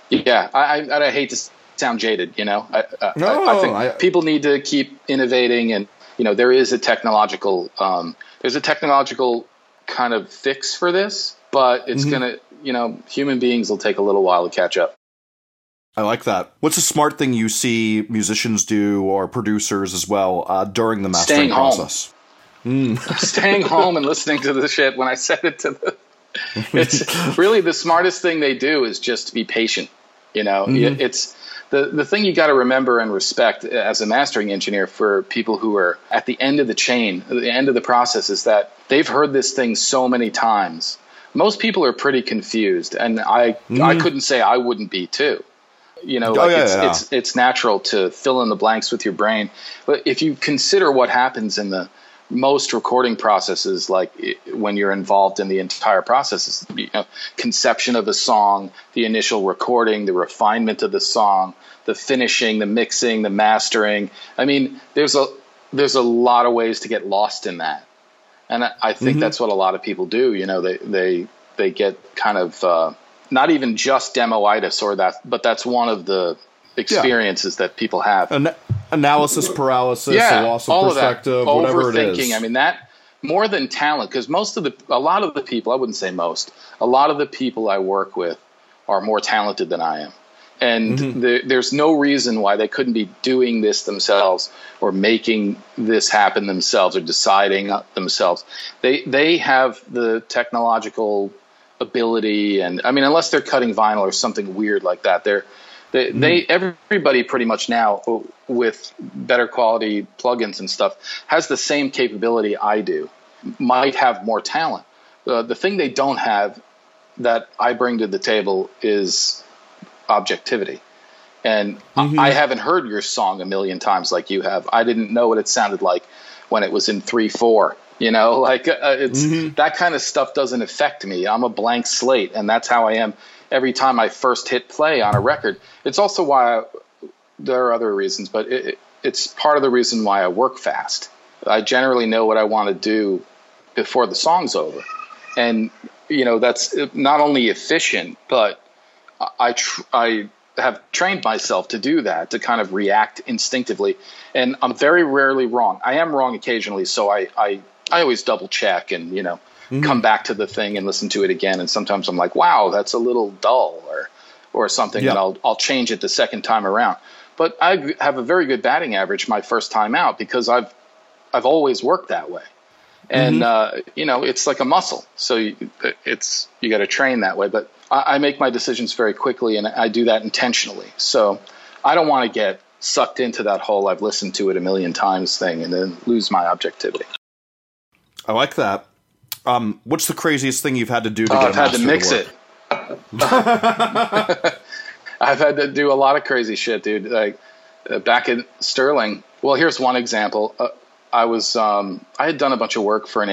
Speaker 2: yeah, I, I, I hate to sound jaded, you know. I, I,
Speaker 4: No,
Speaker 2: I, think people need to keep innovating, and you know, there is a technological um, there's a technological kind of fix for this, but it's
Speaker 4: Mm-hmm.
Speaker 2: gonna you know, human beings will take a little while to catch up.
Speaker 4: I like that. What's a smart thing you see musicians do or producers as well uh, during the mastering
Speaker 2: Staying home.
Speaker 4: process? <laughs>
Speaker 2: staying home and listening to the shit when I said it to the. <laughs> It's really the smartest thing they do is just to be patient. You know, it's the the thing you got to remember and respect as a mastering engineer for people who are at the end of the chain, the end of the process, is that they've heard this thing so many times. Most people are pretty confused, and I I mm-hmm. couldn't say I wouldn't be too. You know, oh, like
Speaker 4: yeah,
Speaker 2: it's,
Speaker 4: yeah.
Speaker 2: it's it's natural to fill in the blanks with your brain, but if you consider what happens in the most recording processes, like when you're involved in the entire process, is you know, conception of a song, the initial recording, the refinement of the song, the finishing, the mixing, the mastering. I mean, there's a there's a lot of ways to get lost in that, and I, I think that's what a lot of people do. You know, they they they get kind of uh, not even just demoitis or that, but that's one of the experiences that people have
Speaker 4: An- analysis paralysis, a loss of
Speaker 2: all
Speaker 4: perspective,
Speaker 2: of that.
Speaker 4: whatever it
Speaker 2: Overthinking.
Speaker 4: is.
Speaker 2: I mean that more than talent, because most of the, a lot of the people, I wouldn't say most, a lot of the people I work with are more talented than I am, and
Speaker 4: Mm-hmm.
Speaker 2: the, there's no reason why they couldn't be doing this themselves or making this happen themselves or deciding themselves. They they have the technological ability, and I mean, unless they're cutting vinyl or something weird like that, they're they, they everybody pretty much now with better quality plugins and stuff has the same capability I do. Might have more talent. Uh, the thing they don't have that I bring to the table is objectivity. And I- I haven't heard your song a million times like you have. I didn't know what it sounded like when it was in three four. You know, <laughs> like uh, it's that kind of stuff doesn't affect me. I'm a blank slate, and that's how I am every time I first hit play on a record. It's also why I, there are other reasons, but it, it, it's part of the reason why I work fast. I generally know what I want to do before the song's over, and you know that's not only efficient, but I tr- I have trained myself to do that to kind of react instinctively, and I'm very rarely wrong. I am wrong occasionally, so I I, I always double check and you know come back to the thing and listen to it again. And sometimes I'm like, wow, that's a little dull or or something,
Speaker 4: Yeah.
Speaker 2: and I'll I'll change it the second time around. But I have a very good batting average my first time out because I've I've always worked that way and uh, you know it's like a muscle so you, it's you got to train that way but I, I make my decisions very quickly and i do that intentionally so i don't want to get sucked into that whole i've listened to it a million times thing and then lose my objectivity
Speaker 4: I like that. Um, what's the craziest thing you've had to do to
Speaker 2: oh, i've
Speaker 4: a
Speaker 2: had to mix it. <laughs> i've had to do a lot of crazy shit dude. Like uh, back in sterling well here's one example. Uh, i was um, i had done a bunch of work for an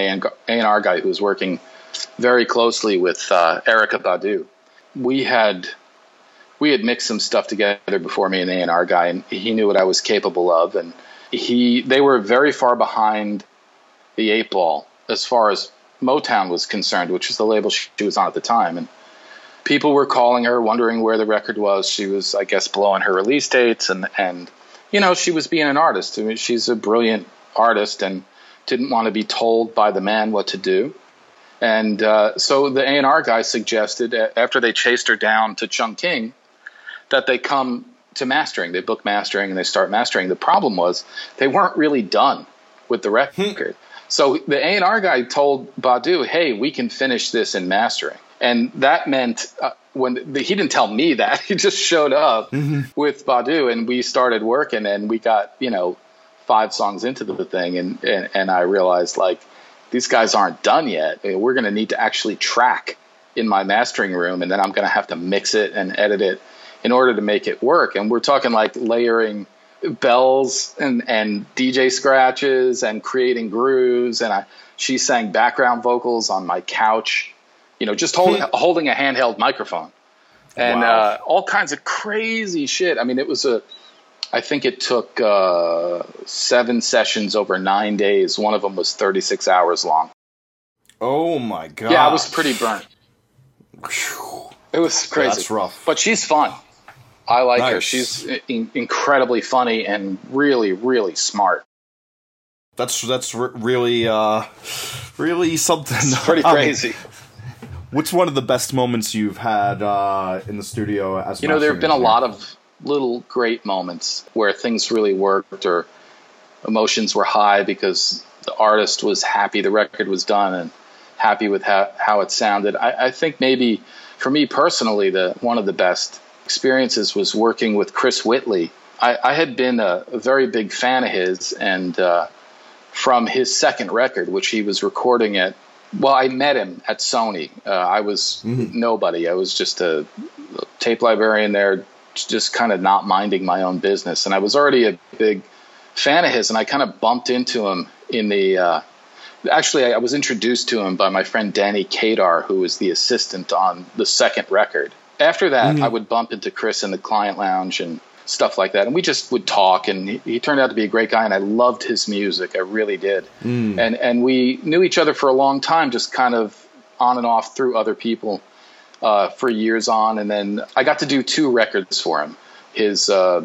Speaker 2: a&r guy who was working very closely with uh, Erykah Badu. We had we had mixed some stuff together before me and the A&R guy, and he knew what I was capable of, and he they were very far behind the eight ball as far as Motown was concerned, which was the label she was on at the time, and people were calling her, wondering where the record was. She was, I guess, blowing her release dates, and and you know she was being an artist. I mean, she's a brilliant artist, and didn't want to be told by the man what to do. And uh, so the A&R guy suggested after they chased her down to Chung King that they come to mastering. They book mastering and they start mastering. The problem was they weren't really done with the record. So the A&R guy told Badu, "Hey, we can finish this in mastering." And that meant uh, when the, he didn't tell me that <laughs> he just showed up with Badu and we started working and we got you know five songs into the thing, and and, and I realized like these guys aren't done yet. We're going to need to actually track in my mastering room, and then I'm going to have to mix it and edit it in order to make it work. And we're talking like layering bells and and DJ scratches and creating grooves. And I she sang background vocals on my couch, you know, just holding holding a handheld microphone, and
Speaker 1: Wow.
Speaker 2: uh, all kinds of crazy shit. I mean, it was a. I think it took uh, seven sessions over nine days. One of them was 36 hours long.
Speaker 4: Oh my god.
Speaker 2: Yeah, I was pretty burnt. It was crazy.
Speaker 4: that's rough.
Speaker 2: But she's fun. I like her. She's in- incredibly funny and really, really smart.
Speaker 4: That's that's re- really uh really something.
Speaker 2: It's pretty <laughs>
Speaker 4: Um,
Speaker 2: crazy.
Speaker 4: what's one of the best moments you've had uh in the studio as
Speaker 2: you know, there have been a lot of little great moments where things really worked or emotions were high because the artist was happy the record was done and happy with how, how it sounded. I, I think maybe for me personally, the one of the best experiences was working with Chris Whitley. I, I had been a, a very big fan of his, and uh, from his second record, which he was recording at, well, I met him at Sony. Uh, I was nobody. I was just a tape librarian there, just kind of not minding my own business. And I was already a big fan of his, and I kind of bumped into him in the. Uh, actually, I, I was introduced to him by my friend Danny Kadar, who was the assistant on the second record. After that, I would bump into Chris in the client lounge and stuff like that, and we just would talk. And he, he turned out to be a great guy, and I loved his music. I really did. And and we knew each other for a long time, just kind of on and off through other people uh, for years on. And then I got to do two records for him his uh,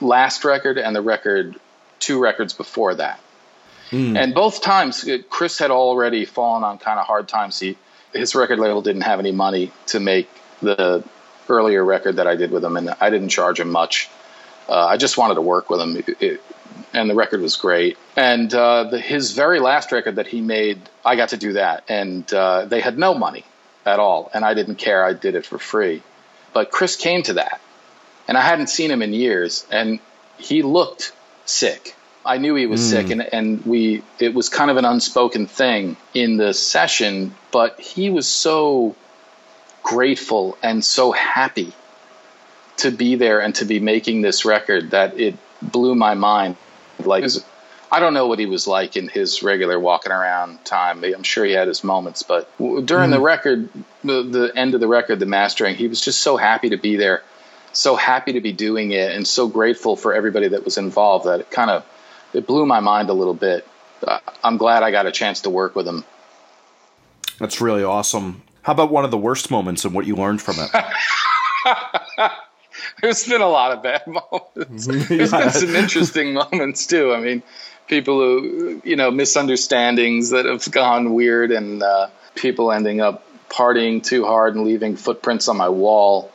Speaker 2: last record and the record, two records before that. And both times, uh, Chris had already fallen on kind of hard times. He, his record label didn't have any money to make the earlier record that I did with him, and I didn't charge him much. Uh, I just wanted to work with him, It- it- and the record was great. And uh, the, his very last record that he made, I got to do that, and uh, they had no money at all, and I didn't care. I did it for free. But Chris came to that, and I hadn't seen him in years, and he looked sick. I knew he was sick, and, and we it was kind of an unspoken thing in the session, but he was so grateful and so happy to be there and to be making this record that it blew my mind. Like, I don't know what he was like in his regular walking around time. I'm sure he had his moments, but during the mm-hmm. record, the, the end of the record, the mastering, he was just so happy to be there, so happy to be doing it, and so grateful for everybody that was involved that it kind of it blew my mind a little bit. I'm glad I got a chance to work with him.
Speaker 4: That's really awesome. How about one of the worst moments and what you learned from it? <laughs>
Speaker 2: There's been a lot of bad <laughs> moments. <laughs> There's been some interesting moments too. I mean, people who you know misunderstandings that have gone weird, and uh, people ending up partying too hard and leaving footprints on my wall.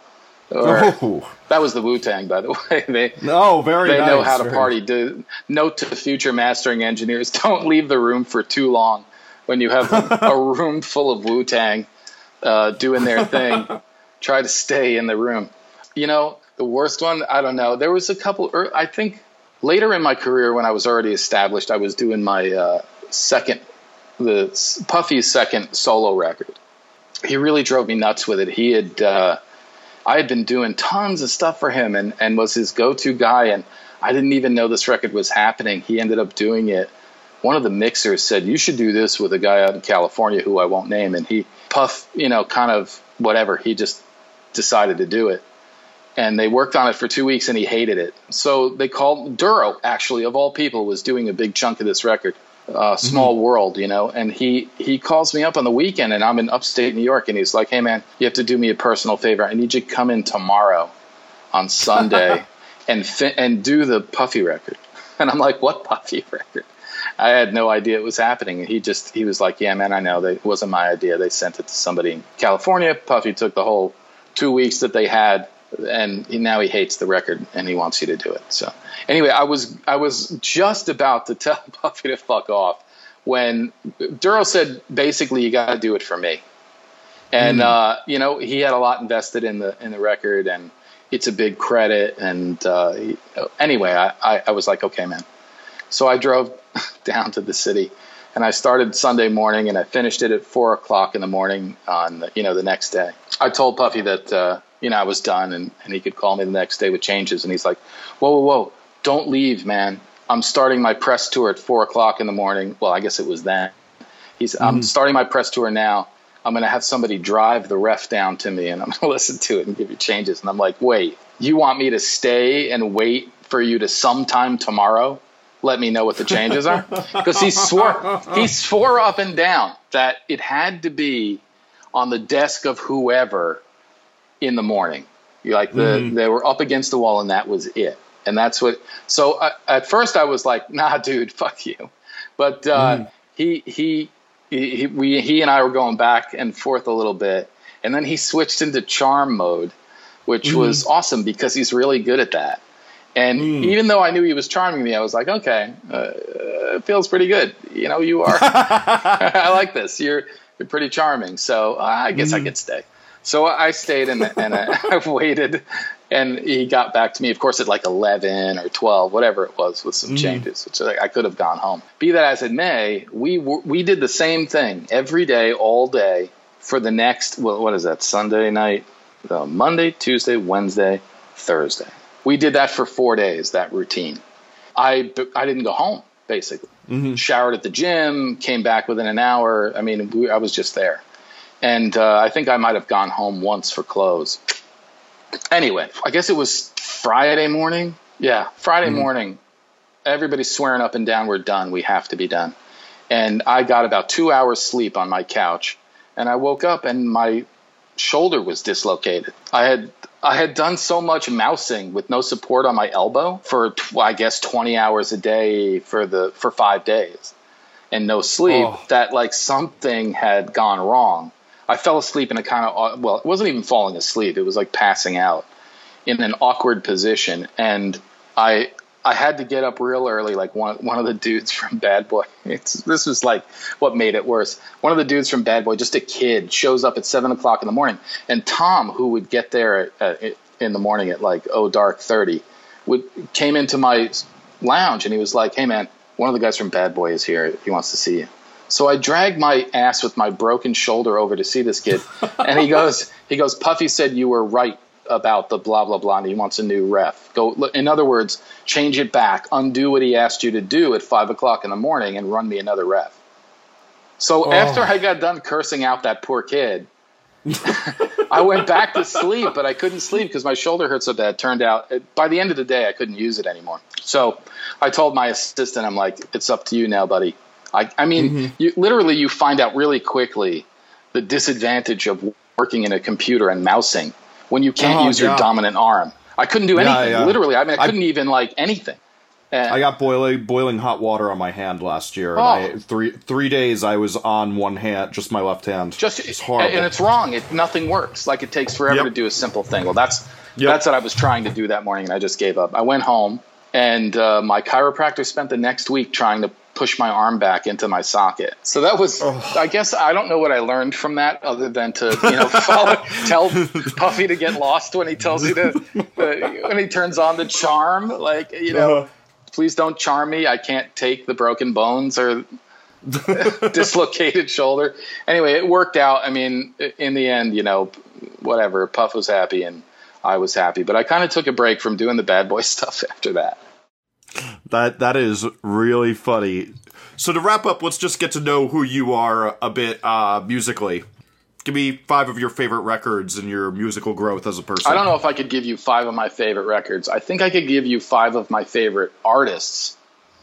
Speaker 2: Or,
Speaker 4: oh,
Speaker 2: that was the Wu Tang, by the way. They
Speaker 4: no, very
Speaker 2: they
Speaker 4: nice.
Speaker 2: know how to party. Do, note to future mastering engineers: don't leave the room for too long when you have a, a room full of Wu Tang uh, doing their thing. <laughs> Try to stay in the room. You know, the worst one. I don't know. There was a couple. I think later in my career, when I was already established, I was doing my uh, second, the Puffy's second solo record. He really drove me nuts with it. He had. Uh, I had been doing tons of stuff for him and, and was his go to guy. And I didn't even know this record was happening. He ended up doing it. One of the mixers said, You should do this with a guy out in California who I won't name. And he, Puff, you know, kind of whatever, he just decided to do it. And they worked on it for two weeks and he hated it. So they called Duro, actually, of all people, was doing a big chunk of this record. Uh, small world, you know, and he he calls me up on the weekend, and I'm in upstate New York, and he's like, "Hey, man, you have to do me a personal favor. I need you to come in tomorrow, on Sunday, <laughs> and fi- and do the Puffy record." And I'm like, "What Puffy record?" I had no idea it was happening. He just he was like, "Yeah, man, I know. They, it wasn't my idea. They sent it to somebody in California. Puffy took the whole two weeks that they had, and he, now he hates the record and he wants you to do it." So anyway, I was I was just about to <laughs> tell Puffy to fuck off when Duro said, "Basically, you got to do it for me." And uh, you know, he had a lot invested in the in the record, and it's a big credit. And uh, he, anyway, I, I, I was like, okay, man. So I drove <laughs> down to the city, and I started Sunday morning, and I finished it at four o'clock in the morning on the, you know the next day. I told Puffy that uh, you know I was done, and, and he could call me the next day with changes, and he's like, "Whoa, whoa, whoa! Don't leave, man! I'm starting my press tour at four o'clock in the morning. Well, I guess it was then. He's I'm starting my press tour now." I'm going to have somebody drive the ref down to me and I'm going <laughs> to listen to it and give you changes. And I'm like, wait, you want me to stay and wait for you to sometime tomorrow let me know what the changes are? <laughs> Because he swore he swore up and down that it had to be on the desk of whoever in the morning. Like the
Speaker 1: Mm-hmm.
Speaker 2: they were up against the wall and that was it. And that's what. So uh, at first I was like, Nah, dude, <laughs> fuck you. But uh,
Speaker 1: Mm-hmm.
Speaker 2: he he he he, we, he and I were going back and forth a little bit, and then he switched into charm mode, which
Speaker 1: Mm-hmm.
Speaker 2: was awesome because he's really good at that. And
Speaker 1: Mm.
Speaker 2: even though I knew he was charming me, I was like, okay, uh, it feels pretty good. You know, you are. <laughs> <laughs> I like this. You're you're pretty charming. So uh, I guess I could stay. So I stayed and, and I, <laughs> I waited, and he got back to me, of course, at like 11 or 12, whatever it was, with some changes, which I, I could have gone home. Be that as it may, we were, we did the same thing every day, all day, for the next well, what is that? Sunday night, uh, Monday, Tuesday, Wednesday, Thursday. We did that for four days. That routine. I I didn't go home basically. Showered at the gym, came back within an hour. I mean, we, I was just there, and uh, I think I might have gone home once for clothes. Anyway, I guess it was Friday morning. Yeah, Friday morning. Everybody's swearing up and down, "We're done. We have to be done." And I got about two hours sleep on my couch, and I woke up and my shoulder was dislocated. I had I had done so much mousing with no support on my elbow for tw- I guess 20 hours a day for the for 5 days and no sleep
Speaker 4: Oh.
Speaker 2: that like something had gone wrong. I fell asleep in a kind of well, it wasn't even falling asleep. It was like passing out in an awkward position and I I had to get up real early like one one of the dudes from Bad Boy. It's this was like what made it worse. One of the dudes from Bad Boy, just a kid, shows up at seven o'clock in the morning, and Tom, who would get there at, at, in the morning at like oh dark thirty, would came into my lounge and he was like, "Hey man, one of the guys from Bad Boy is here. He wants to see you." So I dragged my ass with my broken shoulder over to see this kid, and he goes, he goes, Puffy said you were right about the blah blah blah, and he wants a new ref. Go, in other words, change it back, undo what he asked you to do at five o'clock in the morning, and run me another ref. So oh. after I got done cursing out that poor kid, <laughs> I went back to sleep, but I couldn't sleep because my shoulder hurt so bad. Turned out it, by the end of the day, I couldn't use it anymore. So I told my assistant, I'm like, it's up to you now, buddy. I, I mean, mm-hmm. you, literally, you find out really quickly the disadvantage of working in a computer and mousing when you can't
Speaker 4: Oh,
Speaker 2: use your dominant arm. I couldn't do anything.
Speaker 4: yeah.
Speaker 2: Literally, I mean, I
Speaker 4: I-
Speaker 2: couldn't even like anything. And-
Speaker 4: I got boiling boiling hot water on my hand last year. And
Speaker 2: Oh.
Speaker 4: I, three three days I was on one hand, just my left hand.
Speaker 2: just
Speaker 4: it's horrible.
Speaker 2: and it's wrong. It nothing works. Like it takes forever
Speaker 1: Yep.
Speaker 2: to do a simple thing. Well, that's
Speaker 1: Yep.
Speaker 2: that's what I was trying to do that morning, and I just gave up. I went home, and uh, my chiropractor spent the next week trying to push my arm back into my socket. So that was, I guess, I don't know what I learned from that, other than to you know <laughs> follow, tell Puffy to get lost when he tells you to uh, when he turns on the charm, like you know.
Speaker 1: Uh-huh.
Speaker 2: Please don't charm me. I can't take the broken bones or <laughs> dislocated shoulder. Anyway, it worked out. I mean, in the end, you know, whatever. Puff was happy and I was happy, but I kind of took a break from doing the bad boy <laughs> stuff after that.
Speaker 4: That that is really funny.
Speaker 1: So to wrap up, let's just get to know who you are a bit uh, musically. Give me five of your favorite records and your musical growth as a person.
Speaker 2: I don't know if I could give you five of my favorite records. I think I could give you five of my favorite artists.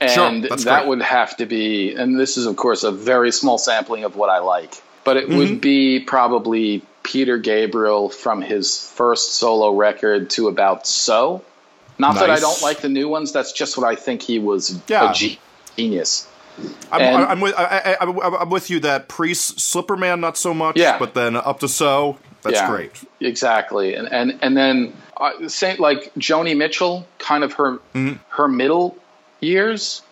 Speaker 1: Sure,
Speaker 2: And
Speaker 1: that's
Speaker 2: that
Speaker 1: great.
Speaker 2: would have to be, and this is, of course, a very small sampling of what I like, but it
Speaker 1: Mm-hmm.
Speaker 2: would be probably Peter Gabriel from his first solo record to about So. Not that I don't like the new ones, that's just what I think he was
Speaker 1: Yeah.
Speaker 2: a ge- genius.
Speaker 1: I'm,
Speaker 2: And-
Speaker 1: I'm with I, I'm with you that Priest Slipperman not so much,
Speaker 2: Yeah.
Speaker 1: but then up to so that's
Speaker 2: Yeah.
Speaker 1: great.
Speaker 2: Exactly, and and and then uh, say like Joni Mitchell, kind of her
Speaker 1: Mm-hmm.
Speaker 2: her middle years.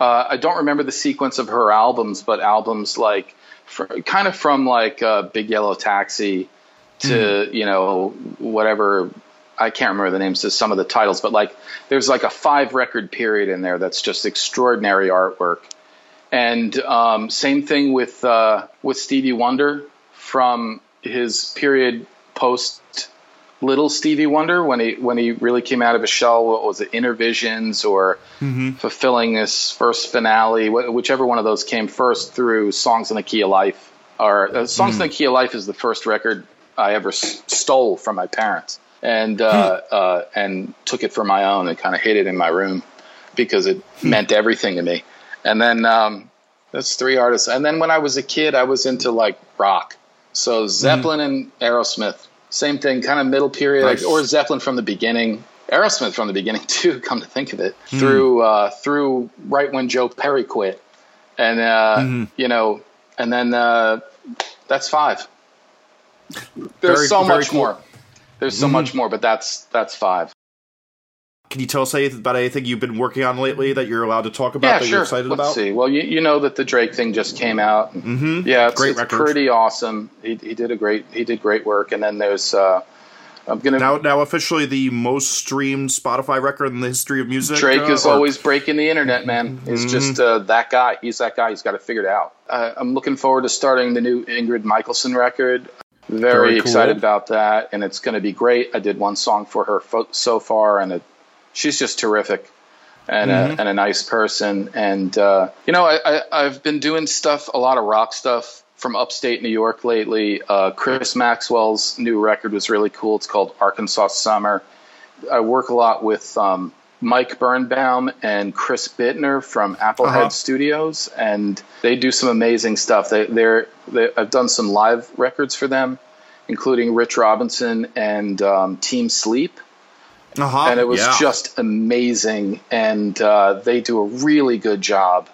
Speaker 2: Uh, I don't remember the sequence of her albums, but albums like fr- kind of from like uh, Big Yellow Taxi to
Speaker 1: Mm-hmm.
Speaker 2: you know whatever I can't remember the names of some of the titles, but like there's like a five record period in there that's just extraordinary artwork. And um, same thing with uh, with Stevie Wonder from his period post Little Stevie Wonder when he when he really came out of his shell. What was it, Innervisions or Fulfillingness' First Finale? wh- Whichever one of those came first through Songs in the Key of Life. Or uh, Songs in the Key of Life is the first record I ever s- stole from my parents and uh, uh, and took it for my own and kind of hid it in my room because it meant everything to me. And then um, that's three artists. And then when I was a kid, I was into like rock. So Zeppelin and Aerosmith, same thing, kind of middle period,
Speaker 1: Nice.
Speaker 2: like, or Zeppelin from the beginning. Aerosmith from the beginning <laughs> too. Come to think of it, through uh, through right when Joe Perry quit, and uh, you know, and then uh, that's five. There's
Speaker 1: Very-
Speaker 2: so
Speaker 1: very
Speaker 2: much
Speaker 1: cool.
Speaker 2: more. There's so much more, but that's that's five.
Speaker 1: Can you tell us anything about anything you've been working on lately that you're allowed to talk about
Speaker 2: yeah,
Speaker 1: that
Speaker 2: sure.
Speaker 1: you're excited
Speaker 2: Let's
Speaker 1: about?
Speaker 2: see. Well, you, you know that the Drake thing just came out. Mm-hmm. Yeah, it's,
Speaker 1: Great
Speaker 2: it's
Speaker 1: record.
Speaker 2: pretty awesome. He, he did a great he did great work. And then there's uh, I'm gonna
Speaker 1: Now, now officially the most streamed Spotify record in the history of music.
Speaker 2: Drake
Speaker 1: uh,
Speaker 2: is
Speaker 1: or-
Speaker 2: always breaking the internet, man. He's just uh, that guy. He's that guy. He's got it figured out. Uh, I'm looking forward to starting the new Ingrid Michaelson record. Very,
Speaker 1: Very cool.
Speaker 2: excited about that, and it's going to be great. I did one song for her fo- so far, and it, she's just terrific and,
Speaker 1: Mm-hmm.
Speaker 2: a, and a nice person. And uh, you know, I, I, I've been doing stuff, a lot of rock stuff from upstate New York lately. Uh, Chris Maxwell's new record was really cool. It's called Arkansas Summer. I work a lot with um, Mike Birnbaum and Chris Bittner from Applehead
Speaker 1: Uh-huh.
Speaker 2: Studios, and they do some amazing stuff. They, they're they, I've done some live records for them, including Rich Robinson and um, Team Sleep
Speaker 1: Uh-huh,
Speaker 2: and it was
Speaker 1: yeah.
Speaker 2: just amazing. And uh, they do a really good job.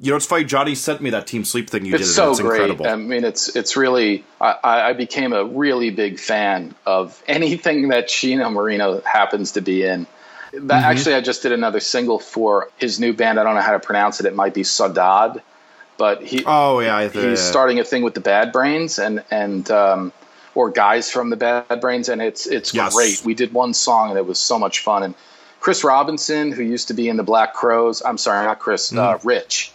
Speaker 1: You know, it's funny. Johnny sent me that Team Sleep thing you
Speaker 2: It's
Speaker 1: did.
Speaker 2: so
Speaker 1: and it's
Speaker 2: great.
Speaker 1: incredible.
Speaker 2: I mean, it's it's really. I, I I became a really big fan of anything that Chino Moreno happens to be in. That,
Speaker 1: Mm-hmm.
Speaker 2: Actually, I just did another single for his new band. I don't know how to pronounce it. It might be Saudade, but he
Speaker 1: oh yeah, I
Speaker 2: he's
Speaker 1: yeah.
Speaker 2: starting a thing with the Bad Brains and and um, or guys from the Bad Brains, and it's it's
Speaker 1: Yes.
Speaker 2: great. We did one song and it was so much fun. And Chris Robinson, who used to be in the Black Crowes, I'm sorry, not Chris, uh, Rich,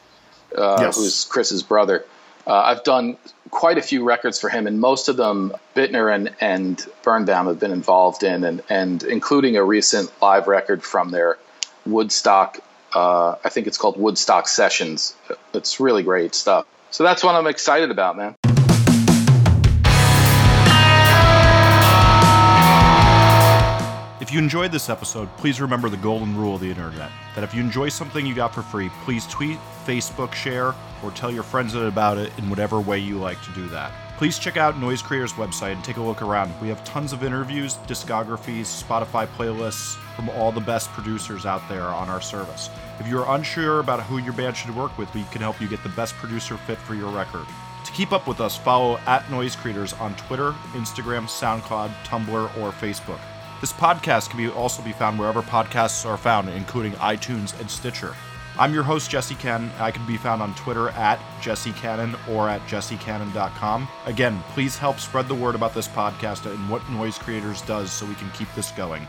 Speaker 2: uh,
Speaker 1: Mm. Yes.
Speaker 2: who's Chris's brother. Uh, I've done quite a few records for him, and most of them Bittner and, and Birnbaum have been involved in, and, and including a recent live record from their Woodstock. Uh, I think it's called Woodstock Sessions. It's really great stuff. So that's what I'm excited about, man.
Speaker 3: You enjoyed this episode, please remember the golden rule of the internet that if you enjoy something you got for free, please tweet, Facebook, share, or tell your friends about it in whatever way you like to do that. Please check out Noise Creator's website and take a look around. We have tons of interviews, discographies, Spotify playlists from all the best producers out there on our service. If you're unsure about who your band should work with, we can help you get the best producer fit for your record. To keep up with us, follow at Noise Creators on Twitter, Instagram, SoundCloud, Tumblr, or Facebook. This podcast can be also be found wherever podcasts are found, including iTunes and Stitcher. I'm your host, Jesse Cannon. I can be found on Twitter at Jesse Cannon or at jessecannon.com. Again, please help spread the word about this podcast and what Noise Creators does so we can keep this going.